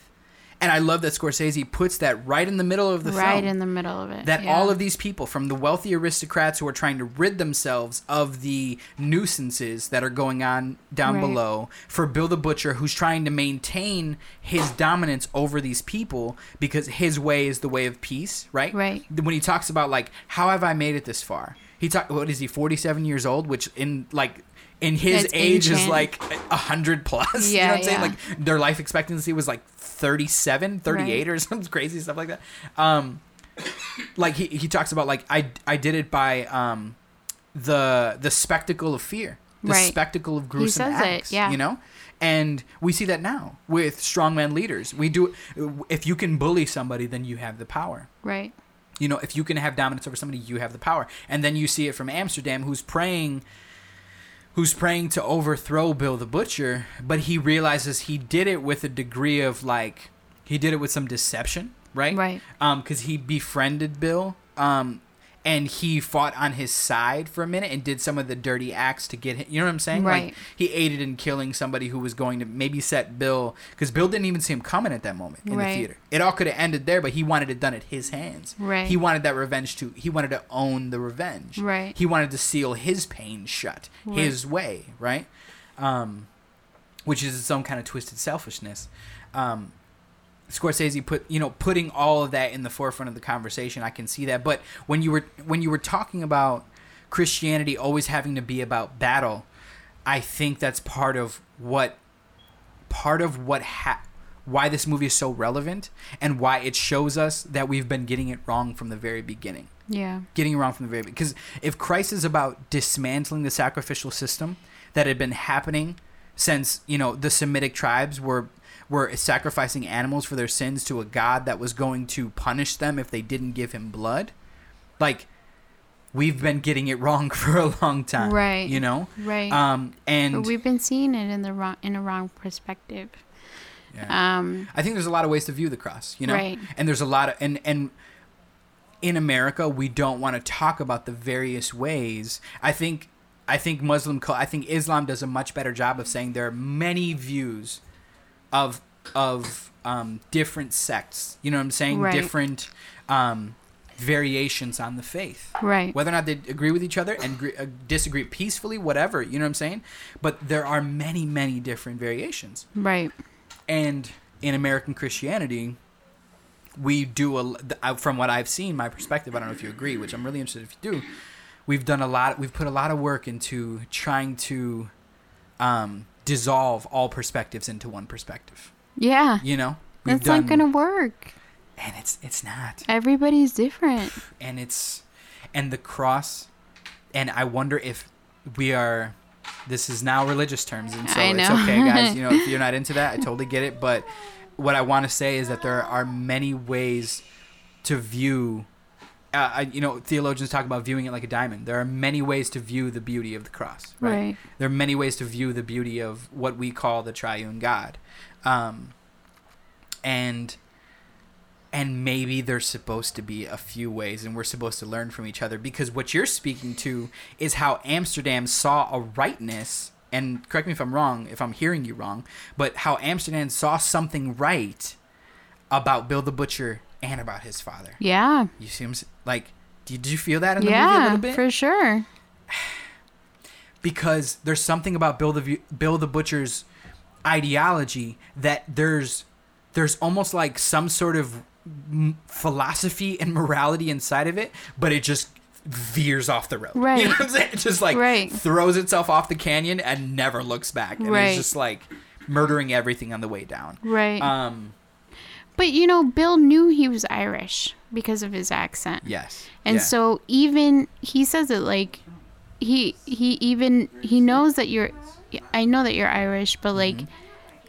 and I love that Scorsese puts that right in the middle of the right film in the middle of it. that yeah. all of these people from the wealthy aristocrats who are trying to rid themselves of the nuisances that are going on down Right. below for Bill the Butcher who's trying to maintain his dominance over these people because his way is the way of peace, right? Right. When he talks about like how have I made it this far? He talk what is he 47 years old which in like in his That's age is like a hundred plus. you know Yeah, what I'm saying? Like their life expectancy was like 37, 38 Right. or some crazy stuff like that. Um, like he, he talks about like I I did it by um the the spectacle of fear, the Right. spectacle of gruesome says it, acts. yeah. You know, and we see that now with strongman leaders. We do if you can bully somebody, then you have the power. right. You know, if you can have dominance over somebody, you have the power. And then you see it from Amsterdam, who's praying who's praying to overthrow Bill the Butcher, but he realizes he did it with a degree of like he did it with some deception, right? Right. Um, because he befriended Bill, um, and he fought on his side for a minute and did some of the dirty acts to get him. You know what I'm saying? Right. Like he aided in killing somebody who was going to maybe set Bill because Bill didn't even see him coming at that moment in Right. the theater. It all could have ended there, but he wanted it done at his hands. Right. He wanted that revenge to. He wanted to own the revenge. Right. He wanted to seal his pain shut Right. his way, right? Um, which is its own kind of twisted selfishness. Um, Scorsese put you know putting all of that in the forefront of the conversation. I can see that, but when you were when you were talking about Christianity always having to be about battle, I think that's part of what part of what ha- why this movie is so relevant and why it shows us that we've been getting it wrong from the very beginning Yeah. getting it wrong from the very. Because if Christ is about dismantling the sacrificial system that had been happening since you know the Semitic tribes were were sacrificing animals for their sins to a god that was going to punish them if they didn't give him blood, like we've been getting it wrong for a long time, Right. You know, Right. um, and but we've been seeing it in the wrong in a wrong perspective. yeah. Um. I think there's a lot of ways to view the cross, you know, Right. and there's a lot of and and in America we don't want to talk about the various ways. I think I think Muslim I think Islam does a much better job of saying there are many views of of um, different sects. You know what I'm saying? Right. Different um, variations on the faith Right. whether or not they agree with each other and agree, uh, disagree peacefully, whatever, you know what I'm saying? But there are many, many different variations. Right. And in American Christianity, we do a uh, from what I've seen, my perspective. I don't know if you agree, which I'm really interested if you do. We've done a lot. We've put a lot of work into trying to um, dissolve all perspectives into one perspective. Yeah. You know, That's not gonna work. and it's it's not, Everybody's different. and it's and the cross, and I wonder if we are. This is now religious terms, and so it's okay, guys. You know, if you're not into that, I totally get it. But what I want to say is that there are many ways to view. Uh, I- you know, theologians talk about viewing it like a diamond. There are many ways to view the beauty of the cross. Right. Right. There are many ways to view the beauty of what we call the triune God, um, and and maybe there's supposed to be a few ways, and we're supposed to learn from each other because what you're speaking to is how Amsterdam saw a rightness. And correct me if I'm wrong, if I'm hearing you wrong, but how Amsterdam saw something right about Bill the Butcher and about his father. Yeah. You see, him like, did you feel that in the movie a little bit? For sure. because there's something about Bill the Bill the Butcher's ideology that there's there's almost like some sort of philosophy and morality inside of it, but it just veers off the road. Right. You know what I'm saying? It just like Right. throws itself off the canyon and never looks back. And Right. it's just like murdering everything on the way down. Right. Um but you know, Bill knew he was Irish because of his accent. yes. And Yeah. so even he says it like he he even he knows that you're I know that you're Irish, but like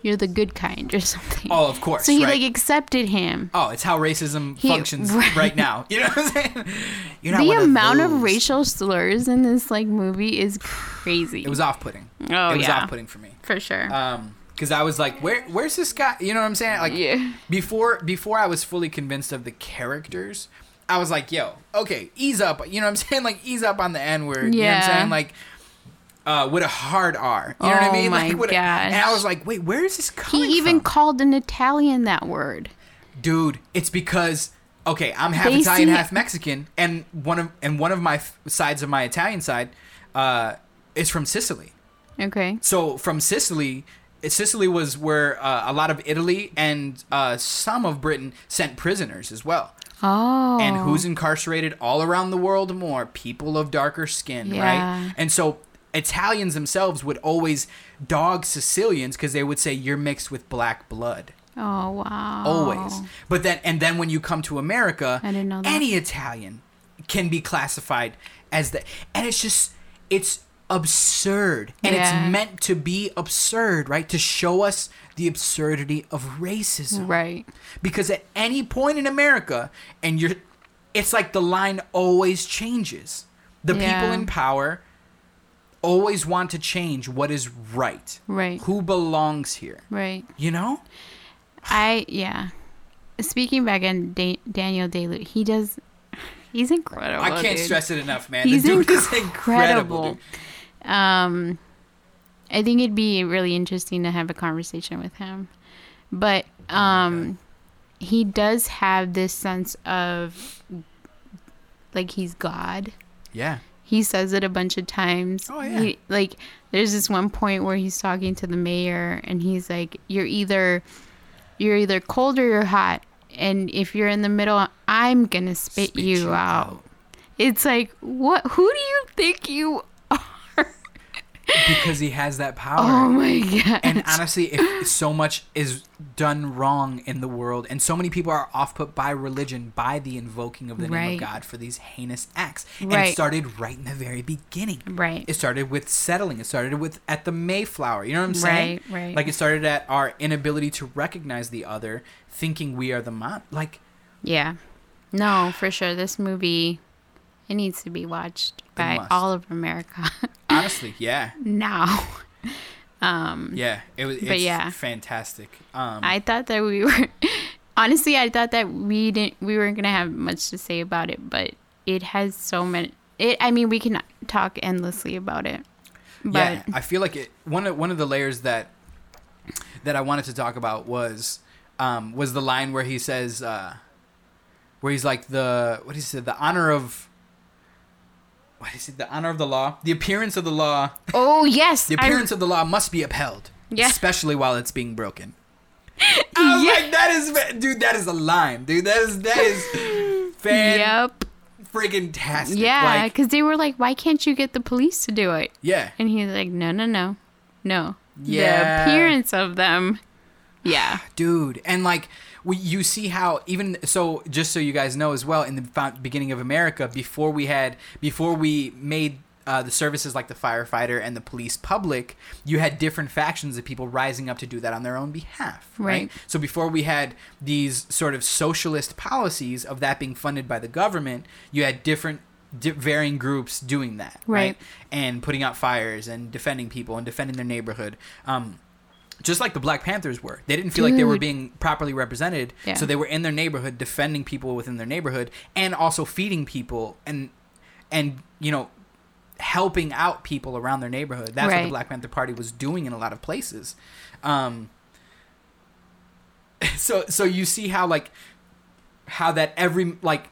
you're the good kind or something. Mm-hmm. Oh, of course. so he right. like accepted him. Oh, it's how racism He- functions right. right. now. You know what I'm saying? You're not The one of amount of, racial slurs in this like movie is crazy. It was off-putting. Oh, it was yeah. off-putting for me. for sure. Um, because I was like, where, where's this guy? You know what I'm saying? Like, Yeah. before, before I was fully convinced of the characters, I was like, yo, okay, ease up. You know what I'm saying? Like, ease up on the N word. You know what I'm saying? Like, uh, with a hard R. You know what I Oh mean? my like, with a- and I was like, wait, where is this coming he even from? called an Italian that word. dude it's because okay i'm half They italian half mexican and one of and one of my f- sides of my italian side uh is from sicily Okay. so from sicily sicily was where uh, a lot of italy and uh, some of britain sent prisoners as well Oh. and who's incarcerated all around the world more people of darker skin Yeah. right and so italians themselves would always dog sicilians because they would say you're mixed with black blood Oh wow. always. But then and then when you come to America, I didn't know that. any Italian can be classified as the and it's just it's absurd. And Yeah. it's meant to be absurd, right? To show us the absurdity of racism. Right. Because at any point in America and you're it's like the line always changes. The people in power always want to change what is right. Right. Who belongs here? Right. You know? I yeah. Speaking back on da- Daniel Day, he does. He's incredible. I can't dude. stress it enough, man. He's the dude is incredible. incredible. dude. Um, I think it'd be really interesting to have a conversation with him, but um, he does have this sense of like he's God. Yeah. He says it a bunch of times. Oh, yeah. He, like there's this one point where he's talking to the mayor and he's like, "You're either you're either cold or you're hot, and if you're in the middle, I'm gonna spit, Spit you, you out. out. It's like, what? Who do you think you are? Because he has that power. Oh my god! and honestly, if so much is done wrong in the world, and so many people are off put by religion, by the invoking of the name of God for these heinous acts, and it started right in the very beginning. Right. It started with settling. It started with at the Mayflower. You know what I'm saying? Right, right. Like it started at our inability to recognize the other, thinking we are the mon. Like yeah, no, for sure. This movie, it needs to be watched by must. all of America honestly, yeah, now. Um, yeah. It was. It's But yeah. fantastic. Um, I thought that we were honestly, I thought that we didn't, we weren't gonna have much to say about it, but it has so many. It, I mean, we can talk endlessly about it, but yeah, I feel like it. One of one of the layers that that I wanted to talk about was um, was the line where he says, uh, where he's like the what he said, the honor of what is it? The honor of the law, the appearance of the law, oh yes, the appearance of the law must be upheld, Yeah. especially while it's being broken. I was Yeah. like, that is, dude, that is a line, dude. That is that is fan yep, friggin' tastic. yeah, like, because they were like, why can't you get the police to do it? yeah. And he's like, no, no, no, no. Yeah. The appearance of them. Yeah. dude and like we, you see how even so just so you guys know as well in the beginning of america before we had before we made uh, the services like the firefighter and the police public you had different factions of people rising up to do that on their own behalf right, Right. so before we had these sort of socialist policies of that being funded by the government you had different di- varying groups doing that Right. and putting out fires and defending people and defending their neighborhood um, just like the Black Panthers were. They didn't feel like they were being properly represented, Yeah. so they were in their neighborhood defending people within their neighborhood and also feeding people and and you know helping out people around their neighborhood. That's what the Black Panther Party was doing in a lot of places. Um, so so you see how like how that every like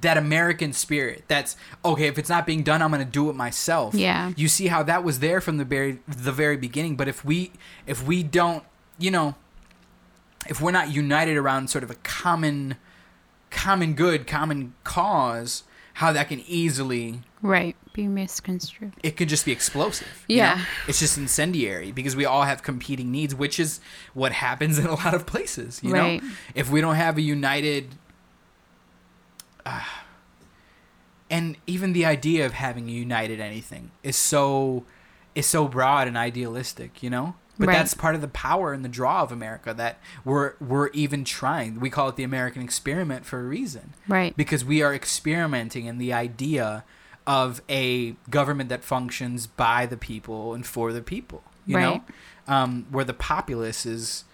that American spirit that's okay if it's not being done I'm going to do it myself. Yeah. You see how that was there from the very the very beginning, but if we if we don't, you know, if we're not united around sort of a common common good, common cause, how that can easily Right. Be misconstrued. it could just be explosive. you Yeah. know? It's just incendiary because we all have competing needs, which is what happens in a lot of places. You Right. know, if we don't have a united, uh, and even the idea of having united anything is so is so broad and idealistic. You know. But Right. that's part of the power and the draw of America that we're we're even trying. We call it the American experiment for a reason Right. because we are experimenting in the idea of a government that functions by the people and for the people you Right. know um, where the populace is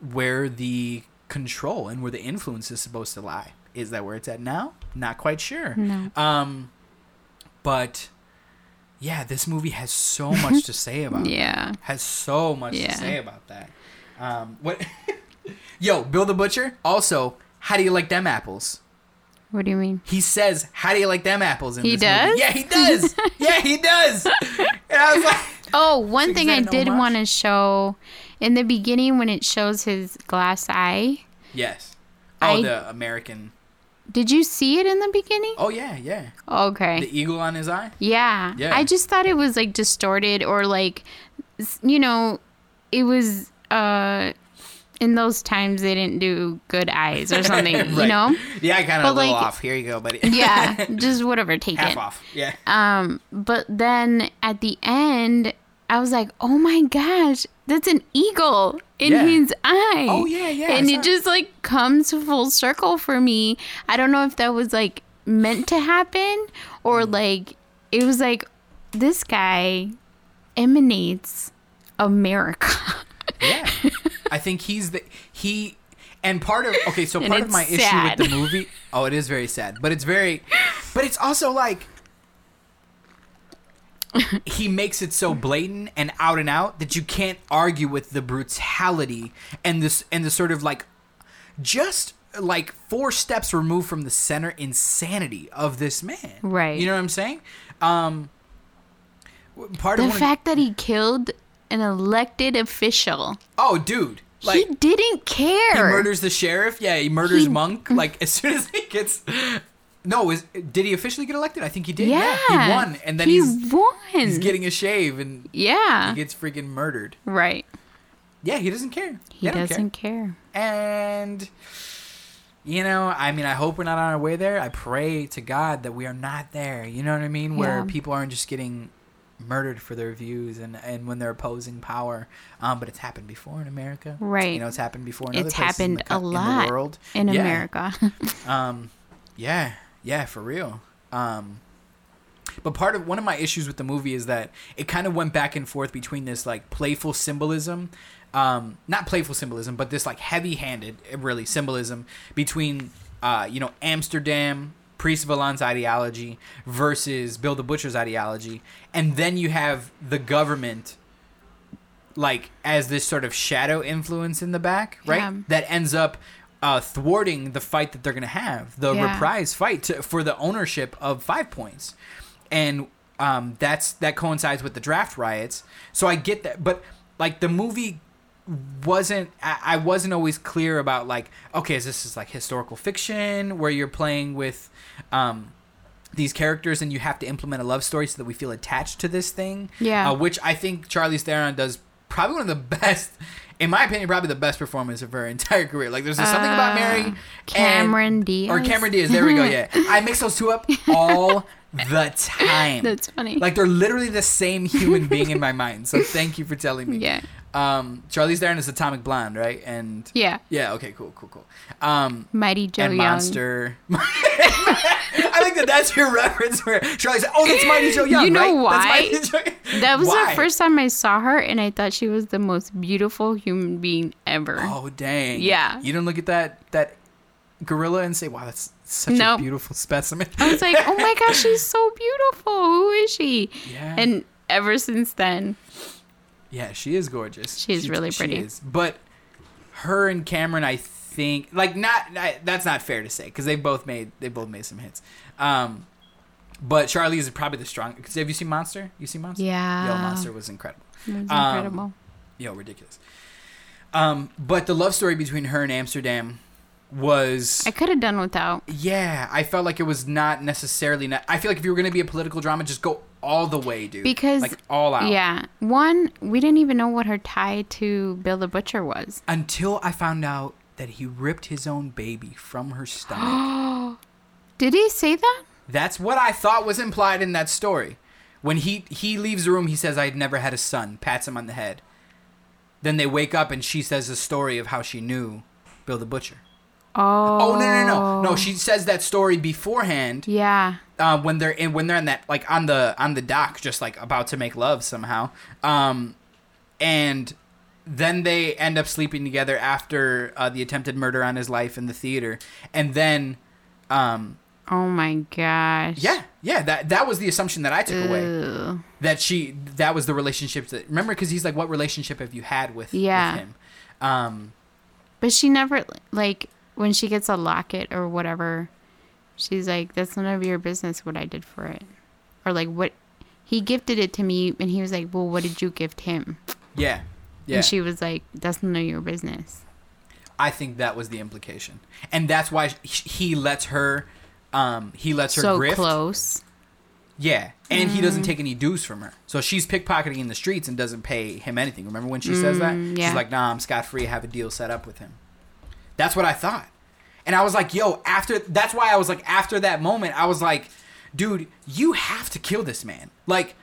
where the control and where the influence is supposed to lie is that where it's at now not quite sure No. um but yeah this movie has so much to say about Yeah. has so much Yeah. to say about that. Um, what? Yo, Bill the Butcher. Also, how do you like them apples? What do you mean? He says, "How do you like them apples?" In He this movie. does? Yeah, he does. yeah, he does. And I was like, Oh, one So thing I did want to show in the beginning when it shows his glass eye. "Yes." Oh, I- the American. Did you see it in the beginning? Oh yeah, yeah. Okay. The eagle on his eye. Yeah. Yeah. I just thought it was like distorted or like you know, it was uh in those times they didn't do good eyes or something, you know? Yeah, I kind of a little like- off. Here you go, buddy. Yeah, just whatever, take half it. off. Yeah. Um but then at the end I was like, "Oh my gosh, that's an eagle in Yeah. his eye." Oh, yeah, yeah, And it just like comes full circle for me. I don't know if that was like meant to happen Mm. or like it was like this guy emanates America. Yeah. I think he's the he and part of okay, so part of my issue with the movie Oh, it is very sad. But it's very but it's also like he makes it so blatant and out and out that you can't argue with the brutality and this and the sort of like just like four steps removed from the center insanity of this man. Right. You know what I'm saying? Um part the of of- fact that he killed an elected official. Oh, dude. Like he didn't care. He murders the sheriff. Yeah, he murders He- Monk. Like as soon as he gets. No, is did he officially get elected? I think he did. Yeah. he won, and then he he's won. he's getting a shave, and yeah. he gets freaking murdered. right. Yeah, he doesn't care. He doesn't care. care. And you know, I mean, I hope we're not on our way there. I pray to God that we are not there. You know what I mean? Where Yeah. people aren't just getting murdered for their views and, and when they're opposing power. Um, but it's happened before in America. Right. You know, it's happened before in other It's in happened the a lot in the world. in Yeah. America. Um, yeah, yeah, for real. Um, but part of one of my issues with the movie is that it kind of went back and forth between this like playful symbolism, um, not playful symbolism, but this like heavy-handed, eh, really symbolism between, uh, you know, Amsterdam, Priest Vallon's ideology versus Bill the Butcher's ideology, and then you have the government like as this sort of shadow influence in the back, right? Yeah. That ends up uh, thwarting the fight that they're going to have, the Yeah. reprise fight to, for the ownership of Five Points, and um, that's that coincides with the draft riots. So I get that, but like the movie wasn't I, I wasn't always clear about like okay is this is like historical fiction where you're playing with um these characters and you have to implement a love story so that we feel attached to this thing Yeah. uh, which i think charlize theron does probably one of the best in my opinion probably the best performance of her entire career like there's just something about Uh, mary and- Cameron Diaz. or cameron diaz there we go yeah i mix those two up all the time That's funny. like they're literally the same human being in my mind so thank you for telling me yeah. Um, Charlize Theron is Atomic Blonde, right? And Yeah. yeah, okay, cool, cool, cool. Um, Mighty Joe and Young. Monster. I think that that's your reference where Charlize. said, Oh, that's Mighty Joe Young. You know right? why? That was Why? the first time I saw her, and I thought she was the most beautiful human being ever. Oh dang. Yeah. You didn't look at that that gorilla and say, "Wow, that's such Nope. a beautiful specimen." I was like, oh my gosh, she's so beautiful. Who is she? Yeah. And ever since then, Yeah, she is gorgeous. She is really pretty. is. But her and Cameron, I think, like not, I, that's not fair to say because they both made they both made some hits. Um, but Charlize is probably the strongest. Have you seen Monster? You seen Monster? Yeah. Yo, Monster was incredible. it was Um, incredible. Yo, ridiculous. Um, but the love story between her and Amsterdam was I could have done without. yeah. I felt like it was not necessarily. Not, I feel like if you were gonna be a political drama, just go all the way, dude. Because- like all out. Yeah. One, we didn't even know what her tie to Bill the Butcher was. until I found out that he ripped his own baby from her stomach. Did he say that? That's what I thought was implied in that story. When he he leaves the room, he says, "I'd never had a son." Pats him on the head. Then they wake up and she says the story of how she knew Bill the Butcher. Oh. Oh no no no no! She says that story beforehand Yeah. uh, when they're in when they're in that like on the on the dock, just like about to make love somehow. Um, and then they end up sleeping together after uh, the attempted murder on his life in the theater, and then, um, Oh my gosh. yeah, yeah, that that was the assumption that I took away that she that was the relationship that remember because he's like, what relationship have you had with Yeah. with him? Um, But she never like when she gets a locket or whatever, she's like, "That's none of your business what I did for it," or like what he gifted it to me, and he was like, "Well, what did you gift him?" yeah, yeah. And she was like, "That's none of your business." I think that was the implication, and that's why he he lets her. Um, he lets her So grift. close. Yeah, and he Mm. doesn't take any dues from her. So she's pickpocketing in the streets and doesn't pay him anything. Remember when she says that? Mm, yeah. She's like, "Nah, I'm scot free. I have a deal set up with him." That's what I thought, and I was like, "Yo!" After that's why I was like, after that moment, I was like, "Dude, you have to kill this man." Like,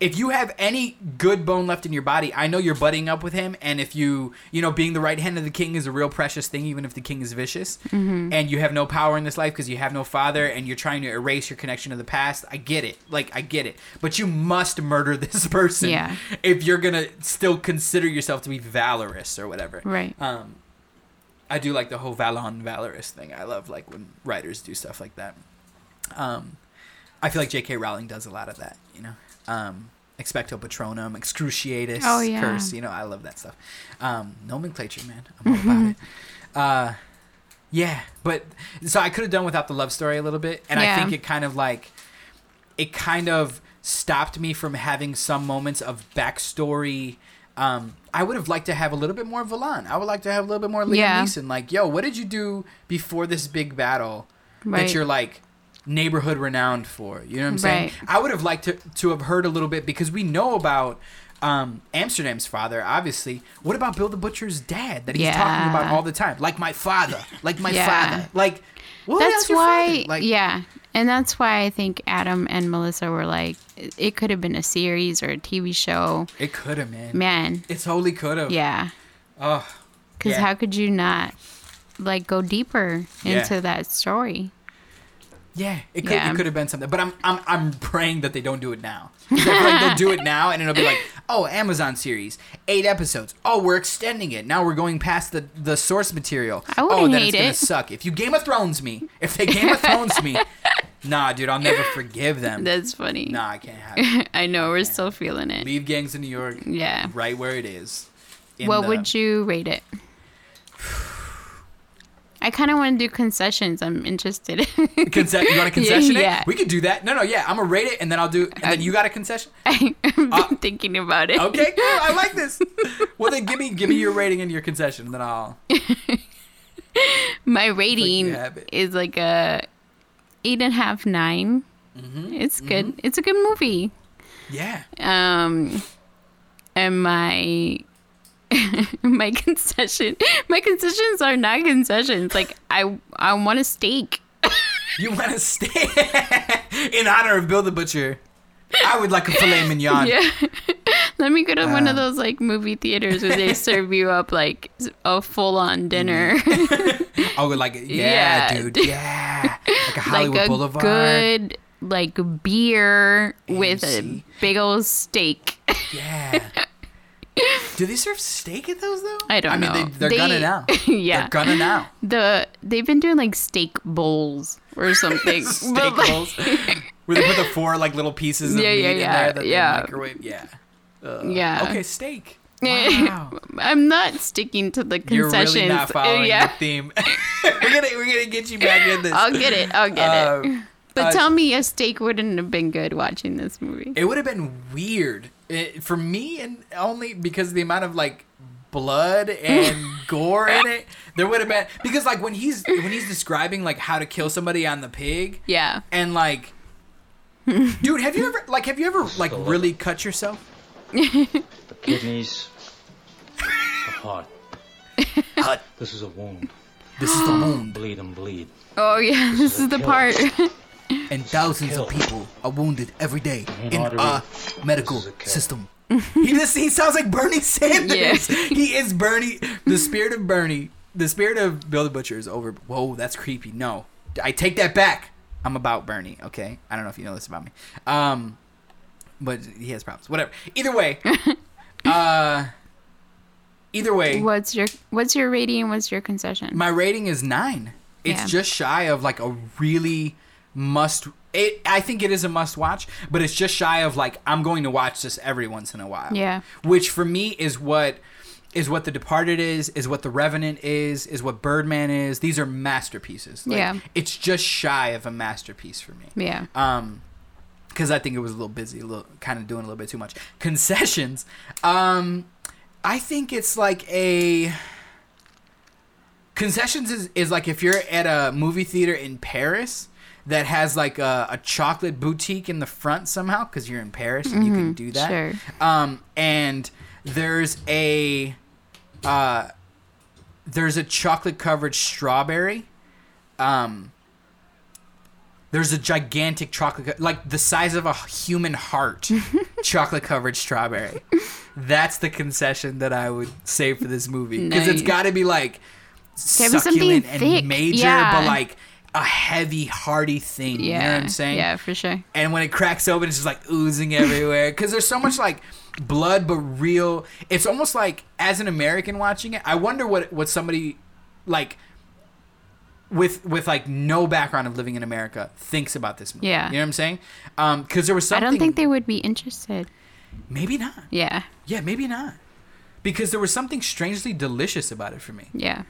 if you have any good bone left in your body, I know you're butting up with him, and if you, you know, being the right hand of the king is a real precious thing, even if the king is vicious, Mm-hmm. and you have no power in this life because you have no father, and you're trying to erase your connection to the past. I get it, like I get it, but you must murder this person, Yeah. if you're gonna still consider yourself to be valorous or whatever, Right. Um, I do like the whole Vallon valorous thing. I love like when writers do stuff like that. Um, I feel like J.K. Rowling does a lot of that, you know. Um, expecto patronum, excruciatus, Oh, yeah. curse. You know, I love that stuff. Um, nomenclature, man, I'm all about it. Uh, yeah, but so I could have done without the love story a little bit, and I think it kind of like it kind of stopped me from having some moments of backstory. Um, I would have liked to have a little bit more Vallon. I would like to have a little bit more Liam Yeah. Neeson. Like, yo, what did you do before this big battle Right. that you're like neighborhood renowned for? You know what I'm saying? Right. I would have liked to to have heard a little bit because we know about um, Amsterdam's father, obviously. What about Bill the Butcher's dad that he's talking about all the time? Like my father, like my Yeah. father, like. What that's why? Like, yeah and that's why i think adam and melissa were like it- it could have been a series or a tv show it could have, man. man It's totally could have. yeah Oh, because Yeah. how could you not like go deeper Yeah. into that story yeah. It could. Yeah. It could have been something. But I'm, I'm, I'm praying that they don't do it now. Like they'll do it now, and it'll be like, oh, Amazon series, eight episodes. Oh, we're extending it. Now we're going past the the source material. I oh, wouldn't then hate it's gonna it. suck. If you Game of Thrones me, if they Game of Thrones me, nah, dude, I'll never forgive them. that's funny Nah, I can't have it. i know we're still feeling it Leave gangs in New York yeah right where it is. In what the- would you rate it I kind of want to do concessions. I'm interested. Conce- you want a concession? it? Yeah. We could do that. No, no, yeah. I'm gonna rate it, and then I'll do. And then you got a concession. I've been thinking about it. Uh, Okay, cool. I like this. Well, then give me give me your rating and your concession, and then I'll. My rating have it. is like a eight and a half, nine. Mm-hmm. It's good. It's a good movie. Yeah. Um, and my my concession, my concessions are not concessions. Like I, I want a steak. You want a steak in honor of Bill the Butcher. I would like a filet mignon. Yeah. Let me go to one of Um, those like movie theaters where they serve you up like a full on dinner. oh, like. Yeah, Yeah. dude. Yeah. Like a Hollywood like a Boulevard. good like beer with a big old steak. Yeah. Do they serve steak at those though? I don't I mean, know. They, they're They- gonna now. yeah. They're gonna now. the they've been doing like steak bowls or something. steak rolls. Where they put the four like little pieces of Yeah, meat yeah, in yeah, there that yeah. microwave. Yeah. Uh, Yeah. Okay, steak. Wow. I'm not sticking to the concessions. You're really not following yeah. the theme. we're gonna we're gonna get you back in this. I'll get it. I'll get it. Um, But uh, tell me a steak wouldn't have been good watching this movie. It would have been weird it, for me, and only because of the amount of like blood and gore in it. There would have been because like when he's when he's describing like how to kill somebody on the pig, Yeah. and like, dude, have you ever like have you ever like really cut yourself? The kidneys, the heart. Cut. This is a wound. This is the wound, Bleed and bleed. Oh yeah, this is the part. and thousands of people are wounded every day in artery. our medical a system. he just he sounds like Bernie Sanders. Yeah. He is Bernie. The spirit of Bernie. The spirit of Bill the Butcher is over. Whoa, that's creepy. No, I take that back. I'm about Bernie. Okay, I don't know if you know this about me. Um, but he has problems. Whatever. Either way, uh, either way, what's your what's your rating what's your concession? my rating is nine. It's Yeah. just shy of like a really must. It, I think it is a must watch, but it's just shy of like I'm going to watch this every once in a while. Yeah. Which for me is what is what The Departed is, is what The Revenant is, is what Birdman is. These are masterpieces. Like, Yeah. It's just shy of a masterpiece for me. yeah. Um, because I think it was a little busy, a little kind of doing a little bit too much concessions. Um, I think it's like a concessions is, is like if you're at a movie theater in Paris that has like a, a chocolate boutique in the front somehow because you're in Paris and you can do that. sure. Um, and there's a uh, there's a chocolate covered strawberry. Um, there's a gigantic chocolate, like the size of a human heart, chocolate covered strawberry. That's the concession that I would say for this movie because it's Nice. got to be like Gotta be something succulent and thick. major, Yeah. but like a heavy, hearty thing. Yeah. You know what I'm saying? Yeah, for sure. and when it cracks open, it's just like oozing everywhere because there's so much like blood, but real. It's almost like as an American watching it, I wonder what what somebody like with with like no background of living in America thinks about this movie. Yeah. you know what I'm saying? Um, because there was something. I don't think they would be interested. maybe not. Yeah. Yeah, maybe not. Because there was something strangely delicious about it for me. Yeah.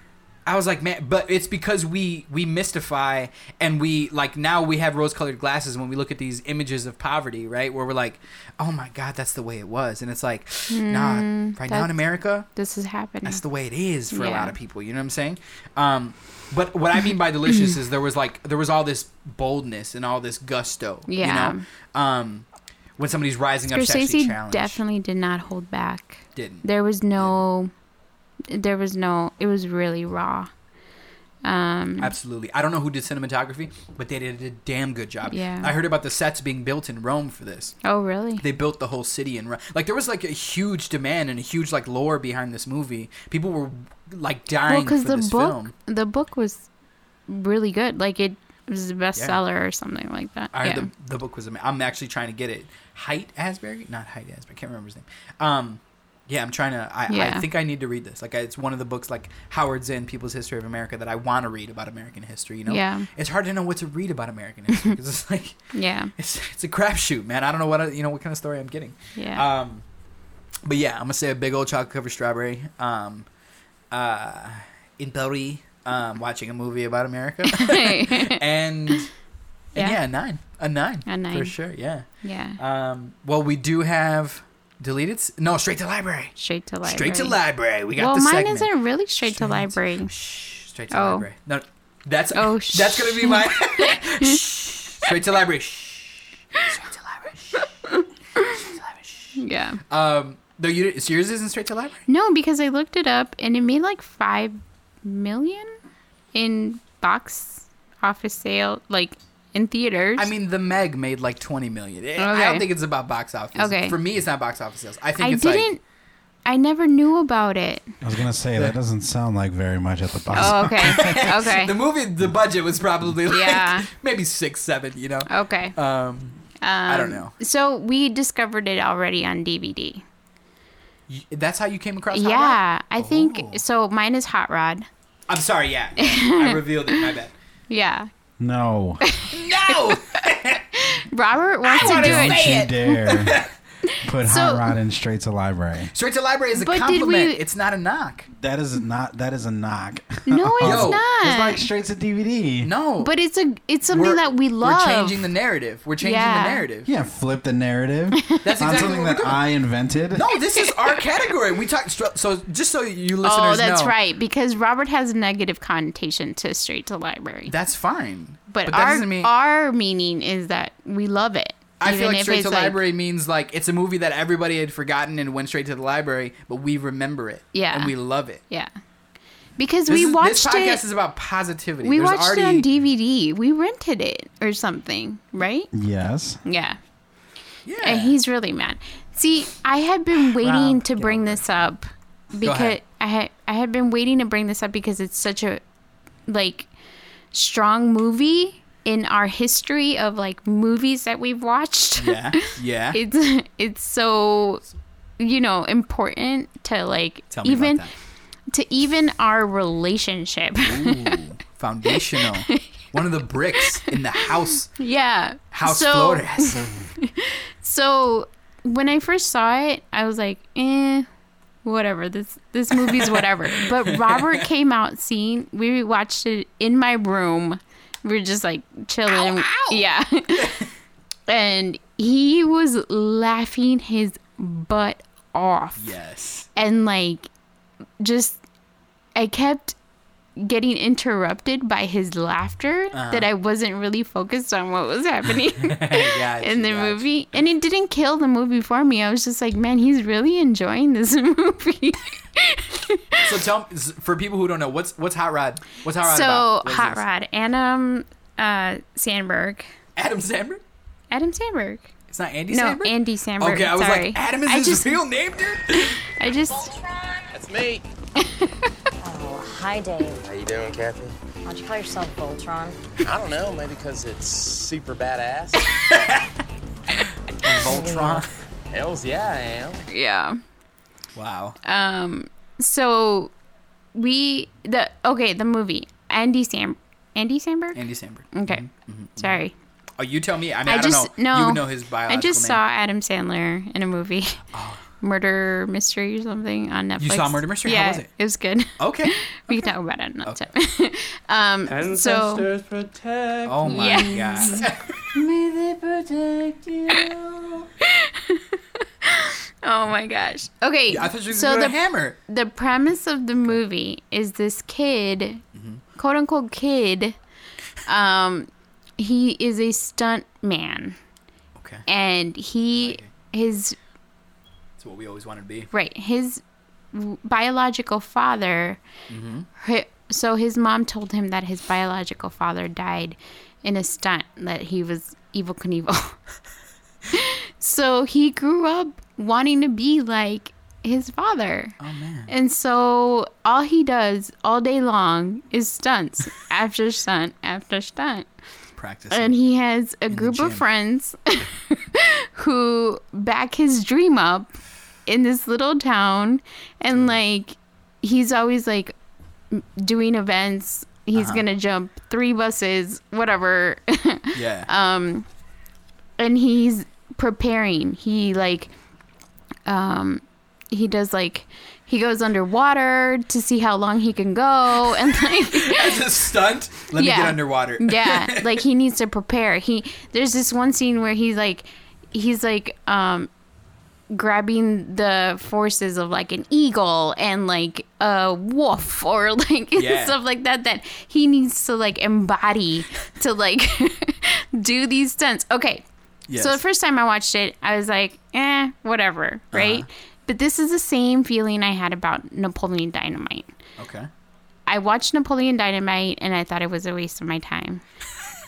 I was like, man, but it's because we we mystify and we like now we have rose-colored glasses when we look at these images of poverty, right? Where we're like, oh my god, that's the way it was, and it's like, nah, right now in America, This is happening. that's the way it is for a lot of people. You know what I'm saying? Um, but what I mean by delicious is there was like there was all this boldness and all this gusto. Yeah. You know? Um, when somebody's rising up Scorsese challenge, definitely did not hold back. didn't. There was no there was no it was really raw. Um Absolutely. I don't know who did cinematography, but they did a damn good job. Yeah. I heard about the sets being built in Rome for this. oh really? They built the whole city in Rome. Like there was like a huge demand and a huge like lore behind this movie. People were like dying Well, because for the this book film. the book was really good. Like it was a bestseller or something like that. I yeah. the, the book was amazing. I'm actually trying to get it. Height Asbury? Not Height Asbury. I can't remember his name. Um, yeah, I'm trying to. I, I think I need to read this. Like, it's one of the books, like Howard Zinn, People's History of America, that I want to read about American history. You know, Yeah. it's hard to know what to read about American history because it's like yeah. it's it's a crapshoot, man. I don't know what I- you know what kind of story I'm getting. Yeah. Um, but yeah, I'm gonna say a big old chocolate covered strawberry. Um, uh, in Paris, um, watching a movie about America, and, and Yeah. yeah. a nine, a nine, A nine. for sure. Yeah. yeah. Um, well, we do have deleted. No, straight to library. Straight to library. Straight to library. We got Well, the mine segment. isn't really straight to library. Shh, straight to Oh. library. No, that's Oh, that's gonna be my Shh, straight to library. Shh, straight to library. Shh, straight to library. Shh. Yeah. Um, no, you, so yours isn't straight to library. No, because I looked it up and it made like five million in box office sale, like in theaters. I mean, the Meg made like twenty million. I- I don't think it's about box office. Okay. For me, it's not box office sales. I think I it's didn't. like I never knew about it. I was gonna say that doesn't sound like very much at the box. Oh, okay. Okay. the movie. The budget was probably like Yeah. maybe six, seven. You know. okay. Um, I don't Um, know. So we discovered it already on DVD. Y- That's how you came across. Hot Rod? yeah, I think Oh. so. Mine is Hot Rod. I'm sorry. Yeah, I revealed it. My bad. Yeah. No, No. Robert wants to wanna do say it. don't you dare put So- Hot Rod in straight to library. Straight to library is a But compliment. we- It's not a knock. That is not. That is a knock. No, it's Yo, not. It's like straight to DVD. No. but it's a it's something We're- that we love. We're changing the narrative. We're changing Yeah. the narrative. Yeah, flip the narrative. That's on exactly something what that we're doing. I invented. No, this is our category. We talk str- so just so you oh, listeners know. Oh, that's know. right. Because Robert has a negative connotation to straight to library. That's fine. but that our doesn't mean our meaning is that we love it. I feel like straight it's to library means like it's a movie that everybody had forgotten and went straight to the library, but we remember it. Yeah. And we love it. Yeah. Because This we is- watched this podcast it. is about positivity. we There's watched already it on DVD. We rented it or something, right? Yes. Yeah. yeah. And he's really mad. See, I had been waiting Rob, to bring over this up because. I had I had been waiting to bring this up because it's such a like strong movie in our history of like movies that we've watched. yeah. Yeah. it's it's so you know important to like even to even our relationship. Ooh, foundational. One of the bricks in the house. yeah. House so, Flores. So when I first saw it, I was like, eh, whatever. This this movie's whatever. but Robert came out seeing. We watched it in my room. We were just like chilling. Yeah. and he was laughing his butt off. yes. And like just I kept getting interrupted by his laughter Uh-huh. that I wasn't really focused on what was happening yeah. in the movie and it didn't kill the movie for me i was just like man he's really enjoying this movie So tell me, for people who don't know, what's what's Hot Rod? What's Hot Rod so about? What is hot this? rod adam uh sandberg Adam Sandberg. adam sandberg It's not Andy no, Samberg. Andy Sandberg. Okay, I was sorry. like, Adam is I his just, real name, dude. I just, That's me. Oh, hi, Dave. How you doing, Kathy? Why'd you call yourself Voltron? I don't know. Maybe because it's super badass. Voltron. Hells yeah, I am. yeah. Wow. Um. So, we the okay the movie Andy Sam Andy Samberg. Andy Samberg. Okay. Mm-hmm, mm-hmm, mm-hmm. Sorry. Oh, you tell me. I mean, I I, don't just know. no. You know his I just name. saw Adam Sandler in a movie, oh. Murder Mystery or something on Netflix. You saw Murder Mystery? How Yeah, was it? it was good. Okay. we can talk about it another time. um. So protect. Oh my Yes. god. May they protect you. oh my gosh. Okay. I thought you were so the to hammer. the premise of the movie is this kid, quote unquote kid, um, he is a stunt man, Okay. and he his That's what we always wanted to be. right his biological father. Mm-hmm. hi- so his mom told him that his biological father died in a stunt that he was Evel Knievel. so he grew up wanting to be like his father. Oh man. And so all he does all day long is stunts after stunt after stunt. Practice. And he has a group of friends who back his dream up in this little town and like he's always like doing events. He's Uh-huh. to jump three buses, whatever. yeah. um and he's preparing he like um he does like he goes underwater to see how long he can go and like As a stunt, let me get underwater. yeah like he needs to prepare he there's this one scene where he's like he's like um grabbing the forces of like an eagle and like a wolf or like Yeah. stuff like that that he needs to like embody to like do these stunts okay Yes. so the first time I watched it, I was like, eh, whatever, right? But this is the same feeling I had about Napoleon Dynamite. okay. I watched Napoleon Dynamite and I thought it was a waste of my time.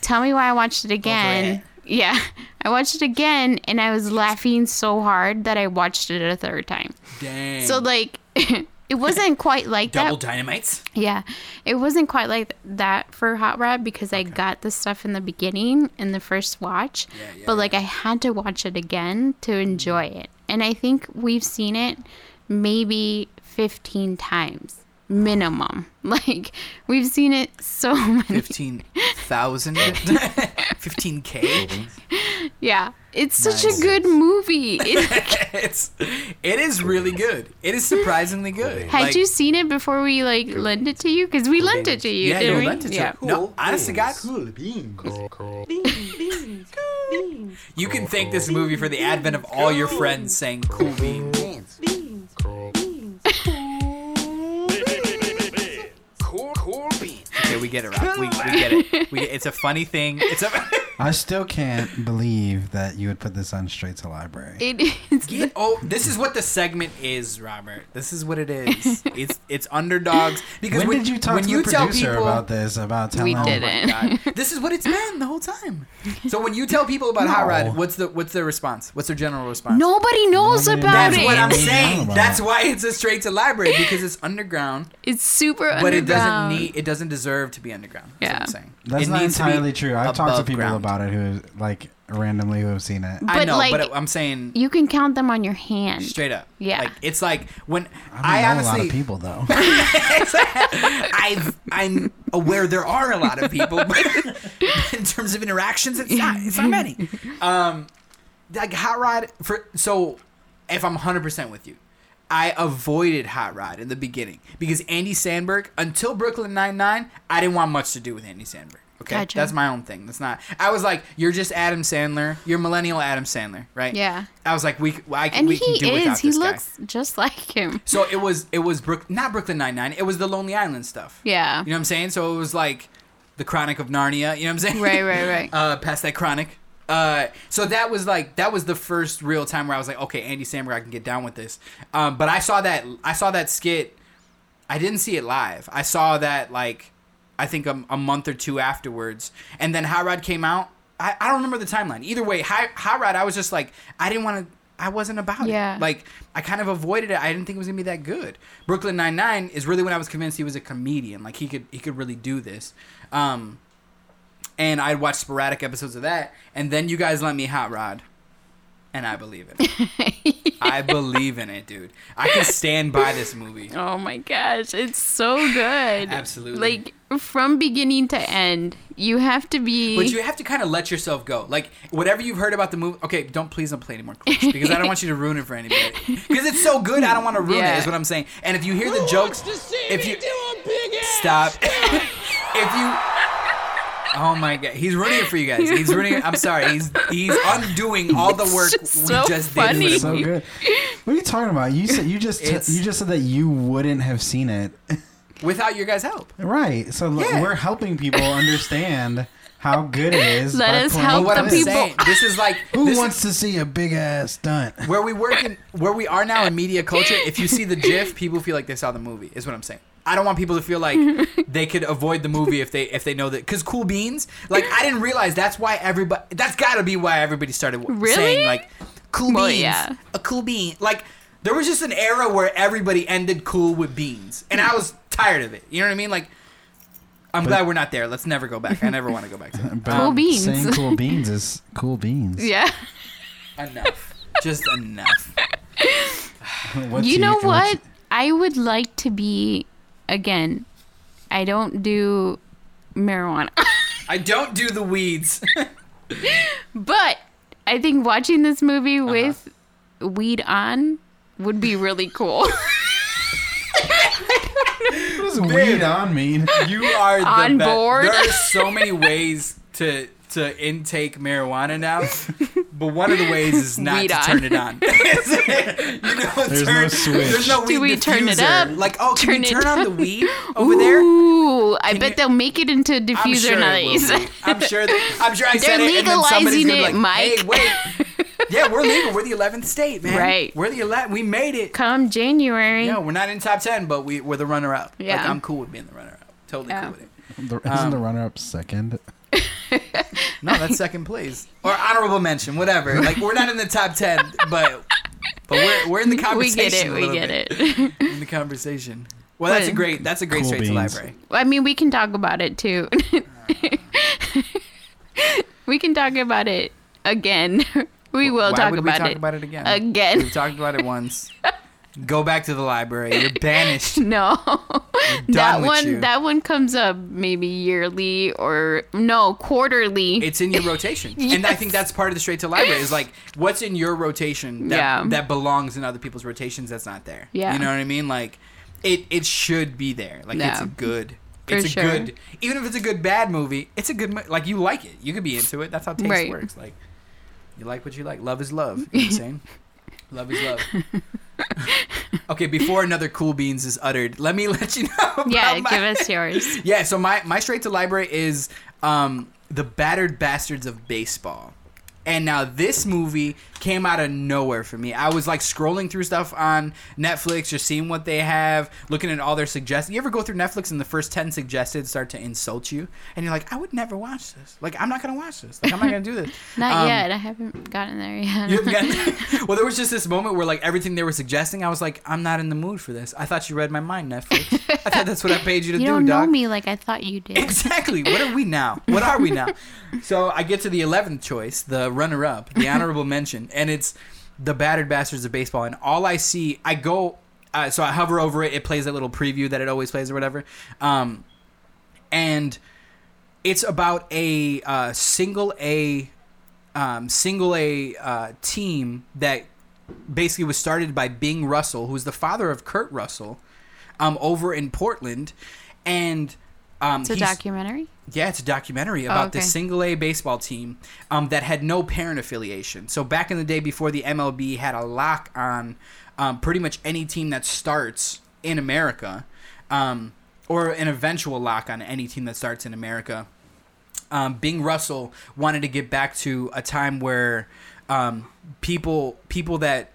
Tell me why I watched it again. Yeah. I watched it again and I was laughing so hard that I watched it a third time. Dang. So like it wasn't quite like double that. dynamites. Yeah. It wasn't quite like that for Hot Rod because I got the stuff in the beginning in the first watch. Yeah, yeah, but like I had to watch it again to mm. enjoy it. And I think we've seen it maybe 15 times minimum. Like we've seen it so many. Fifteen thousand. Fifteen k. Yeah. It's such Nice. a good movie. It, It's. It is really good. It is surprisingly good. had Like, you seen it before we like lent it to you? Because we lent it to you, Yeah, didn't you we? lent it to yeah. No, cool honest to God, you can thank this movie for the advent of all your friends saying "cool beans." Cool, we get it, Rob. We, we get it. We, it's a funny thing. It's a. I still can't believe that you would put this on straight to library. It is. Get, oh, this is what the segment is, Robert. This is what it is. It's it's underdogs because when, when did you talk when to you the tell producer people, about this? About telling We didn't. Oh God, this is what it's been the whole time. So when you tell people about Hot Rod, what's the what's their response? What's their general response? Nobody knows Nobody about That's it. That's what I'm What are you saying. That's why it's a straight to library because it's underground, It's super underground. but it doesn't need it doesn't deserve to be underground. That's Yeah. what I'm saying. That's it not needs to be entirely true. I've talked to above people ground. about it who like randomly who have seen it. I But, know, like, but I'm saying You can count them on your hand. straight up. Yeah. like it's like when I, I, don't know honestly a lot of people though. I've, I'm aware there are a lot of people, but in terms of interactions, it's not. It's not many. Um, like Hot Rod for so, if I'm 100 percent with you, I avoided Hot Rod in the beginning because Andy Samberg until Brooklyn Nine Nine, I didn't want much to do with Andy Samberg. Okay, Gotcha. that's my own thing. That's not. I was like, you're just Adam Sandler. You're millennial Adam Sandler, right? Yeah. I was like, we, I, can And we can he do without is. He this guy. looks just like him. So it was it was Brook not Brooklyn Nine Nine. It was the Lonely Island stuff. Yeah. You know what I'm saying? So it was like the Chronic of Narnia. You know what I'm saying? Right, right, right. uh, past that Chronic. Uh, so that was like that was the first real time where I was like, okay, Andy Samberg, I can get down with this. Um, but I saw that I saw that skit. I didn't see it live. I saw that like I think a, a month or two afterwards, and then Hot Rod came out. I, I don't remember the timeline. Either way, Hot, Hot Rod, I was just like, I didn't want to. I wasn't about Yeah. it. Like I kind of avoided it. I didn't think it was gonna be that good. Brooklyn Nine Nine is really when I was convinced he was a comedian. Like he could he could really do this. Um, and I'd watch sporadic episodes of that, and then you guys let me Hot Rod, and I believe in it. I believe in it, dude. I can stand by this movie. Oh my gosh, it's so good. Absolutely. Like from beginning to end, you have to be. But you have to kind of let yourself go. Like whatever you've heard about the movie. Okay, don't please don't play any more clips because I don't want you to ruin it for anybody. Because it's so good, I don't want to ruin Yeah. it. Is what I'm saying. And if you hear the jokes, if you stop, if you. Oh my god, he's ruining it for you guys. He's ruining it. I'm sorry. He's he's undoing all the work It's we so just funny. did. so good. What are you talking about? You said you just It's- you just said that you wouldn't have seen it. Without your guys' help. Right. So like, we're helping people understand how good it is. Let us help what the I'm this. people. saying, this is like Who this is- wants to see a big ass stunt? where we work in where we are now in media culture if you see the gif people feel like they saw the movie is what i'm saying i don't want people to feel like they could avoid the movie if they if they know that because cool beans like i didn't realize that's why everybody that's gotta be why everybody started Really? saying like cool Well, beans yeah. a cool bean like there was just an era where everybody ended cool with beans and i was tired of it you know what i mean like i'm glad we're not there let's never go back i never want to go back to that But Cool beans. Saying cool beans is cool beans. yeah. enough just enough What's you know your- what? what's- I would like to be again. I don't do marijuana, i don't do the weeds but I think watching this movie Uh-huh. with weed on would be really cool. What does weed on mean? You are the On best. board. There are so many ways to to intake marijuana now, but one of the ways is not Weed to on. turn it on. you know, There's turn, no switch. There's no weed Do we turn it diffuser. up? Like, oh, can Turn you it turn on the weed over there? Ooh, I bet you- they'll make it into I'm diffuser sure nice. I'm sure. I'm sure I They're said it, and then somebody's legalizing gonna be it, like, Hey, Mike. wait. Yeah, we're legal. We're the 11th state, man. Right. We're the 11th. We made it. Come January. Yeah, we're not in top 10, but we, we're the runner-up. Like, Yeah. I'm cool with being the runner-up. Totally Yeah. cool with it. The, isn't the um, runner up second? No, that's second place or honorable mention, whatever. Like we're not in the top ten, but but we're we're in the conversation. we get it. We get bit. it. In the conversation. Well, that's a great. That's a great Cool straight to library. I mean, we can talk about it too. we can talk about it again. We will Why talk, would about, we talk it about it again? again. We've talked about it once. Go back to the library. You're banished. No, Done that one you. that one comes up maybe yearly or no quarterly. It's in your rotation, and I think that's part of the straight to library. Is like what's in your rotation that Yeah. that belongs in other people's rotations that's not there. Yeah. you know what I mean. Like it it should be there. Like it's a good. For It's a sure. good, even if it's a good bad movie, it's a good. mo- Like you like it, you could be into it. That's how taste Right. works. Like you like what you like. Love is love. You know what I'm saying? Love is love. okay, before another cool beans is uttered, let me let you know. About yeah, my- give us yours. yeah, so my, my straight to library is um, The Battered Bastards of Baseball. And now this movie came out of nowhere for me. I was like scrolling through stuff on Netflix, just seeing what they have, looking at all their suggestions. You ever go through Netflix and the first 10 suggested start to insult you? And you're like, I would never watch this. Like, I'm not going to watch this. Like, I'm not going to do this. Not Um, yet. I haven't gotten there yet. you haven't gotten- well, there was just this moment where like everything they were suggesting, I was like, I'm not in the mood for this. I thought you read my mind, Netflix. I thought that's what I paid you to you do, don't dog. know me like I thought you did. Exactly. What are we now? What are we now? so I get to the eleventh choice, the runner-up, the honorable mention, and it's the battered bastards of baseball. And all I see, I go, uh, so I hover over it. It plays that little preview that it always plays or whatever, um, and it's about a uh, single A, um, single A uh, team that basically was started by Bing Russell, who's the father of Kurt Russell, um, over in Portland, and um, It's a documentary. Yeah, it's a documentary about Oh, okay. this single A baseball team um, that had no parent affiliation. So back in the day, before the MLB had a lock on um, pretty much any team that starts in America, um, or an eventual lock on any team that starts in America, um, Bing Russell wanted to get back to a time where um, people people that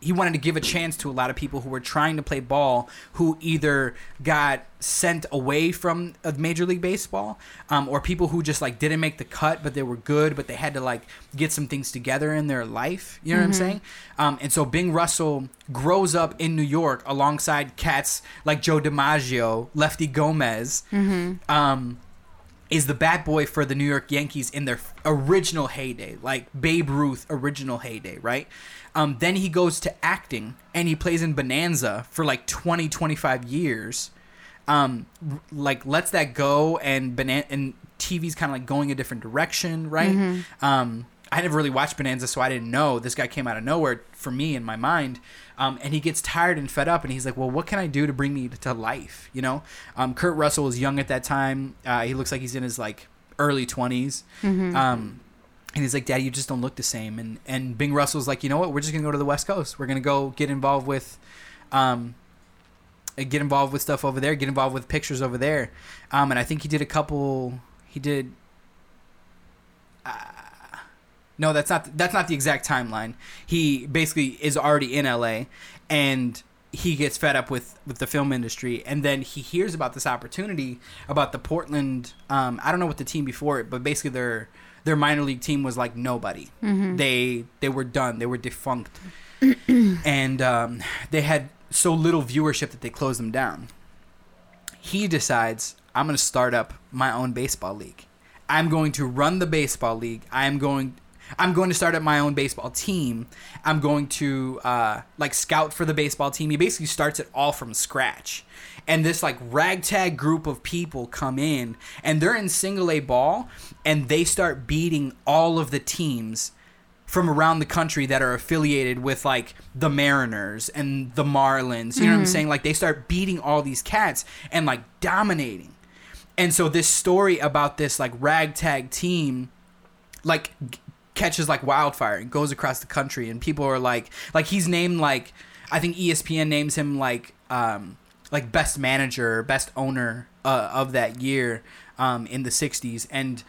he wanted to give a chance to a lot of people who were trying to play ball who either got sent away from Major League Baseball um, or people who just like didn't make the cut but they were good but they had to like get some things together in their life. You know what I'm saying? Um, and so Bing Russell grows up in New York alongside cats like Joe DiMaggio Lefty Gomez um, is the bat boy for the New York Yankees in their original heyday, like Babe Ruth original heyday, right? Um, then he goes to acting and he plays in Bonanza for like 20, 25 years. Um, like lets that go and Bonan- and TV's kind of like going a different direction, right? Um, I never really watched Bonanza, so I didn't know. This guy came out of nowhere for me in my mind. Um, and he gets tired and fed up, and he's like, "Well, what can I do to bring me to life?" You know, um, Kurt Russell was young at that time. Uh, he looks like he's in his like early 20s Um, and he's like, "Daddy, you just don't look the same." And and Bing Russell's like, "You know what? We're just gonna go to the West Coast. We're gonna go get involved with, um, uh, get involved with stuff over there. Get involved with pictures over there." Um, and I think he did a couple. He did. Uh, no, that's not that's not the exact timeline. He basically is already in LA, and he gets fed up with with the film industry, and then he hears about this opportunity about the Portland. Um, I don't know what the team before it, but basically their their minor league team was like nobody. They they were done. They were defunct, and um, they had so little viewership that they closed them down. He decides I'm going to start up my own baseball league. I'm going to run the baseball league. I'm going I'm going to start up my own baseball team. I'm going to uh, like scout for the baseball team. He basically starts it all from scratch. And this like ragtag group of people come in and they're in single A ball and they start beating all of the teams from around the country that are affiliated with like the Mariners and the Marlins. You know what I'm saying? Like they start beating all these cats and like dominating. And so this story about this like ragtag team like catches like wildfire and goes across the country and people are like like he's named like I think ESPN names him like um like best manager, best owner uh, of that year um in the 60s and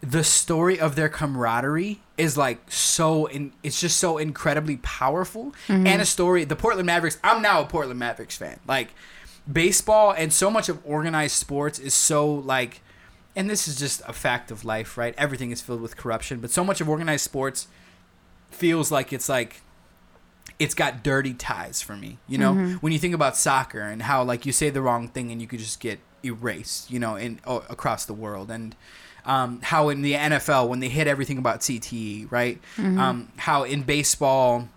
the story of their camaraderie is like so in it's just so incredibly powerful. And a story the Portland Mavericks I'm now a Portland Mavericks fan. Like baseball and so much of organized sports is so like and this is just a fact of life right? Everything is filled with corruption but so much of organized sports feels like it's like it's got dirty ties for me you know? When you think about soccer and how like you say the wrong thing and you could just get erased you know in oh, across the world. And um, how in the NFL when they hit everything about CTE right? Um, how in baseball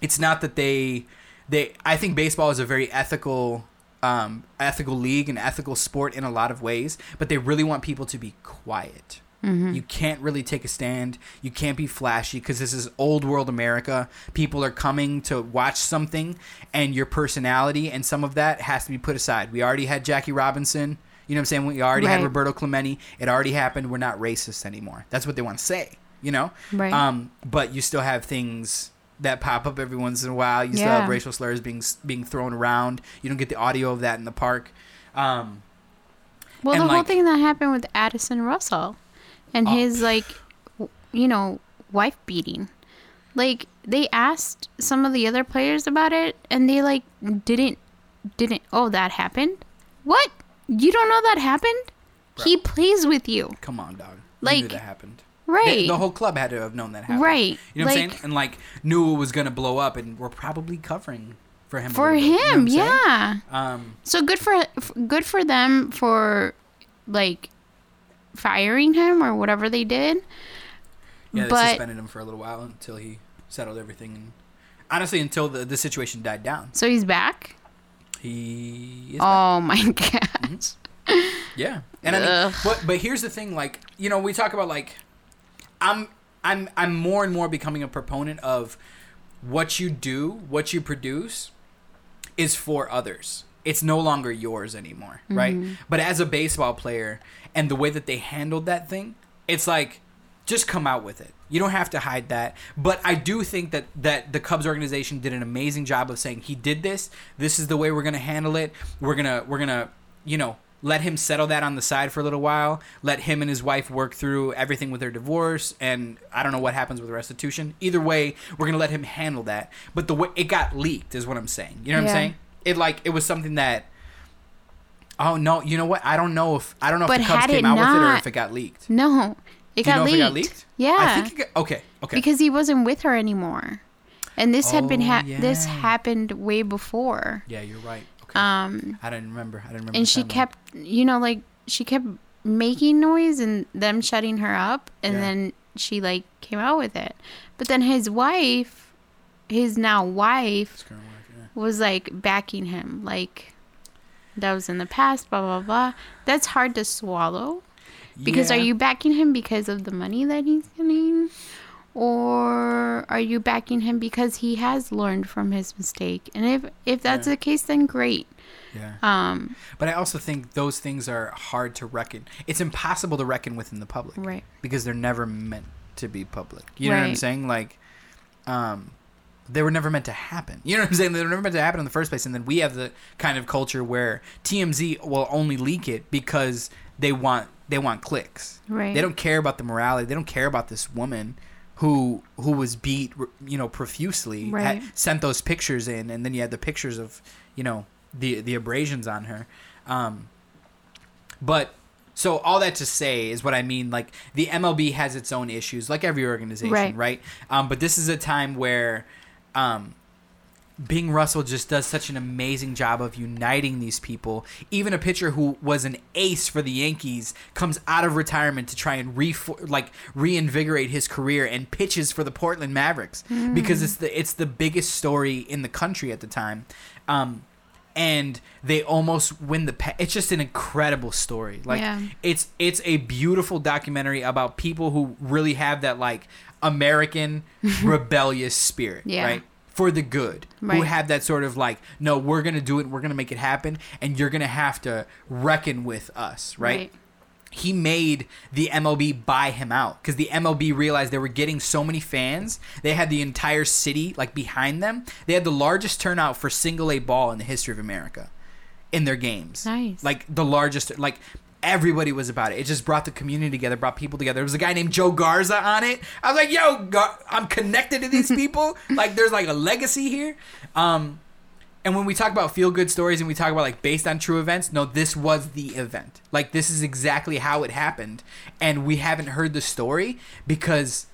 it's not that they they I think baseball is a very ethical um, ethical league and ethical sport in a lot of ways, but they really want people to be quiet. You can't really take a stand. You can't be flashy because this is old world America. People are coming to watch something, and your personality and some of that has to be put aside. We already had Jackie Robinson. You know what I'm saying? We already had Roberto Clemente. It already happened. We're not racist anymore. That's what they want to say. You know? Right. Um, but you still have things that pop up every once in a while. You still Yeah. have racial slurs being being thrown around. You don't get the audio of that in the park. Um, Well, the whole thing that happened with Addison Russell and Oh. his like, you know, wife beating. Like they asked some of the other players about it, and they like didn't didn't. Oh, that happened. What? You don't know that happened? He plays with you, come on, dog. Like, knew that happened. Right? The, the whole club had to have known that happened. Right. You know what I'm saying? And like knew it was gonna blow up, and we're probably covering for him. for bit, you know him, what I'm saying? yeah. Um, So good for good for them for like firing him or whatever they did. yeah, they But- suspended him for a little while until he settled everything. And honestly, until the the situation died down, So he's back. he is Oh my gosh. Yeah, and I mean, but but here's the thing, like you know, we talk about like, I'm I'm I'm more and more becoming a proponent of what you do, what you produce, is for others. It's no longer yours anymore, right? Mm-hmm. But as a baseball player, and the way that they handled that thing, it's like just come out with it. You don't have to hide that. But I do think that that the Cubs organization did an amazing job of saying he did this. This is the way we're gonna handle it. We're gonna we're gonna you know let him settle that on the side for a little while. Let him and his wife work through everything with their divorce, and I don't know what happens with restitution. Either way, we're gonna let him handle that. But the way it got leaked is what I'm saying. You know what Yeah. I'm saying? It like it was something that. Oh no! You know what? I don't know if I don't know But if the Cubs came it out with it or not- if it got leaked. No, it you got know leaked. if it got leaked? Yeah, I think it got, okay. Okay. because he wasn't with her anymore, and this had been Oh, ha- this happened way before. yeah, you're right. Okay. Um, I didn't remember. I didn't remember. and she kept, you know, like she kept making noise and them shutting her up, and Yeah. then she like came out with it. But then his wife, his now wife, yeah. was like backing him, like that was in the past, blah blah blah. That's hard to swallow. Because are you backing him because of the money that he's getting? Or are you backing him because he has learned from his mistake? And if if that's Yeah. the case, then great. Yeah. Um, But I also think those things are hard to reckon. It's impossible to reckon within the public. Right. Because they're never meant to be public. You know what I'm saying? Like, um, they were never meant to happen. You know what I'm saying? They were never meant to happen in the first place. And then we have the kind of culture where TMZ will only leak it because they want they want clicks. Right. They don't care about the morality. They don't care about this woman who who was beat, you know, profusely. had- sent those pictures in, and then you had the pictures of, you know, the the abrasions on her. Um, but so all that to say is what I mean. Like the MLB has its own issues, like every organization, Right. right? Um, but this is a time where, um, Bing Russell just does such an amazing job of uniting these people. Even a pitcher who was an ace for the Yankees comes out of retirement to try and re like reinvigorate his career and pitches for the Portland Mavericks because it's the it's the biggest story in the country at the time. Um, and they almost win the pa- it's just an incredible story like Yeah. it's it's a beautiful documentary about people who really have that like american rebellious spirit Yeah. right for the good who Right. have that sort of like no we're gonna do it we're gonna make it happen and you're gonna have to reckon with us right, he made the MLB buy him out because the MLB realized they were getting so many fans. They had the entire city like behind them. They had the largest turnout for single A ball in the history of America in their games. Nice. Like the largest like everybody was about it. It just brought the community together, brought people together. There was a guy named Joe Garza on it. I was like, "Yo, Gar- I'm connected to these people. like there's like a legacy here." Um and when we talk about feel good stories and we talk about like based on true events, no, this was the event. Like this is exactly how it happened. And we haven't heard the story because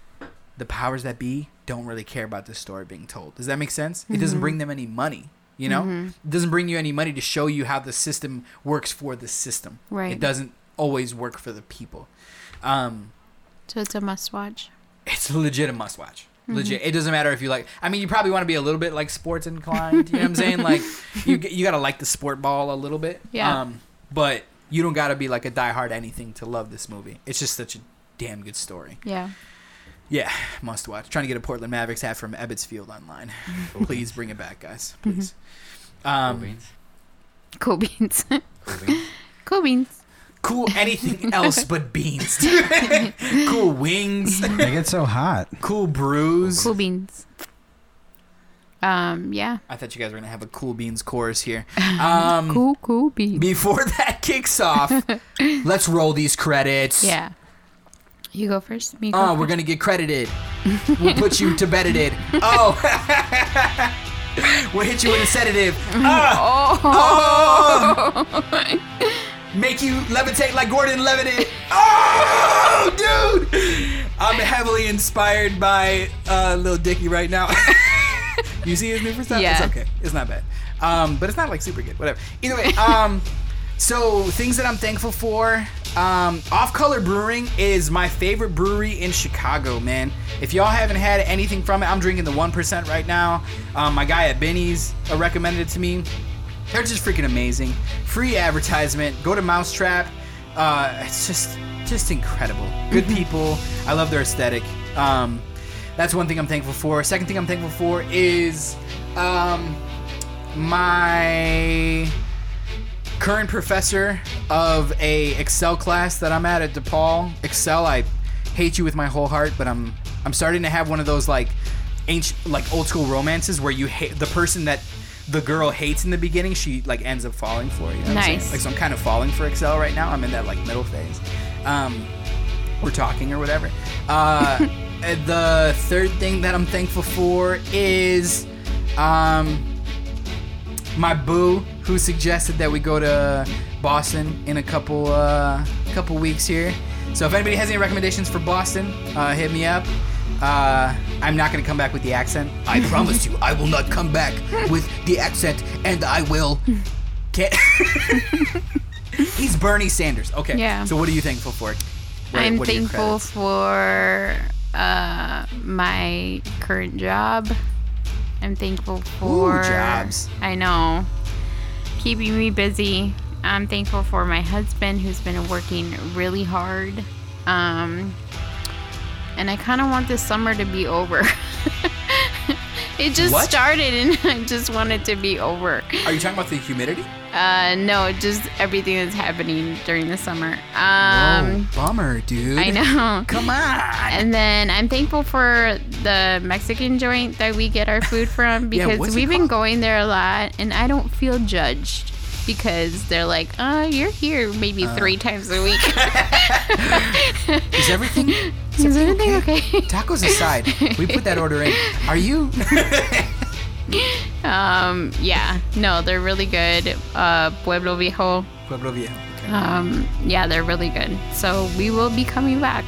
the powers that be don't really care about this story being told. Does that make sense? It doesn't bring them any money. You know, it doesn't bring you any money to show you how the system works for the system. Right. It doesn't always work for the people. Um, So it's a must watch. it's legit a must watch. Legit. It doesn't matter if you like. I mean, you probably want to be a little bit like sports inclined. You know what I'm saying? Like, you you gotta like the sport ball a little bit. Yeah. Um, but you don't gotta be like a diehard anything to love this movie. It's just such a damn good story. Yeah. Yeah, must watch. Trying to get a Portland Mavericks hat from Ebbets Field online. Please bring it back, guys. Please. Cool Um, beans. Cool beans. Cool beans. cool beans. cool anything else but beans. cool wings. They get so hot. Cool brews. Cool beans. Um, yeah. I thought you guys were gonna have a cool beans chorus here. Um, Cool, cool beans. Before that kicks off, let's roll these credits. Yeah. You go first. Me go Oh, we're gonna get credited. We'll put you to bedded. Oh, we'll hit you with a sedative. Ah! Oh! Make you levitate like Gordon Levitt. Oh, dude! I'm heavily inspired by uh, Lil Dicky right now. you see his new for stuff? Yeah. It's okay. It's not bad. Um, but it's not like super good. Whatever. Either way, um, so things that I'm thankful for. Um, Off Color Brewing is my favorite brewery in Chicago, man. If y'all haven't had anything from it, I'm drinking the 1% right now. Um, my guy at Benny's uh, recommended it to me. They're just freaking amazing. Free advertisement. Go to Mousetrap. Uh, it's just just incredible. Good people. I love their aesthetic. Um, that's one thing I'm thankful for. Second thing I'm thankful for is um, my current professor of a Excel class that I'm at at DePaul. Excel, I hate you with my whole heart, but I'm I'm starting to have one of those like ancient like old school romances where you hate the person that the girl hates in the beginning, she like ends up falling for you. know what I'm saying? Nice. Like so, I'm kind of falling for Excel right now. I'm in that like middle phase. Um, we're talking or whatever. Uh, the third thing that I'm thankful for is um, my boo who suggested that we go to Boston in a couple uh, couple weeks here. So if anybody has any recommendations for Boston, uh, hit me up. Uh, I'm not gonna come back with the accent. I promise you, I will not come back with the accent, and I will. Can't. He's Bernie Sanders. Okay. Yeah. So what are you thankful for? What- I'm what thankful for uh, my current job. I'm thankful for jobs. I know, keeping me busy. I'm thankful for my husband who's been working really hard. Um, and I kind of want this summer to be over. it just What? started and I just want it to be over. Are you talking about the humidity? Uh, no, just everything that's happening during the summer. Um, oh, bummer, dude. I know. Come on. And then I'm thankful for the Mexican joint that we get our food from because it we've been called? going there a lot and I don't feel judged because they're like, uh, you're here maybe three times a week. Is everything? Is everything okay? Tacos aside, we put that order in. Are you? um, yeah, no, they're really good. Uh, Pueblo Viejo, Pueblo Viejo. Okay. um, yeah, they're really good. So we will be coming back.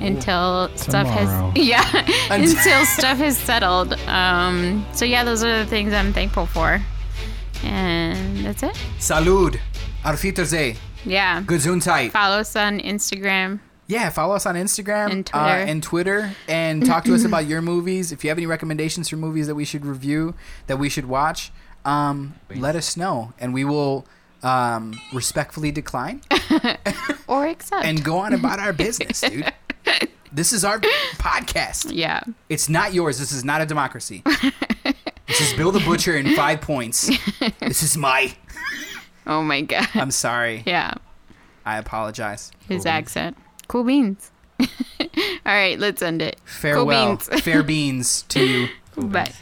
Until stuff has yeah, until stuff has settled. Um, so yeah, those are the things I'm thankful for, and that's it. Salud. Auf Wiedersehen. Yeah. Gesundheit. Follow us on Instagram. Yeah, follow us on Instagram And Uh, Twitter. and Twitter, and talk to us about your movies. If you have any recommendations for movies that we should review, that we should watch, um, let us know, and we will um, respectfully decline Or accept. and go on about our business, dude. This is our podcast. yeah. It's not yours. This is not a democracy. this is Bill the Butcher in five points. This is my. Oh my god. I'm sorry. yeah. I apologize. His accent. Cool beans. All right, let's end it. Farewell. Cool beans. Fair beans to you. Bye.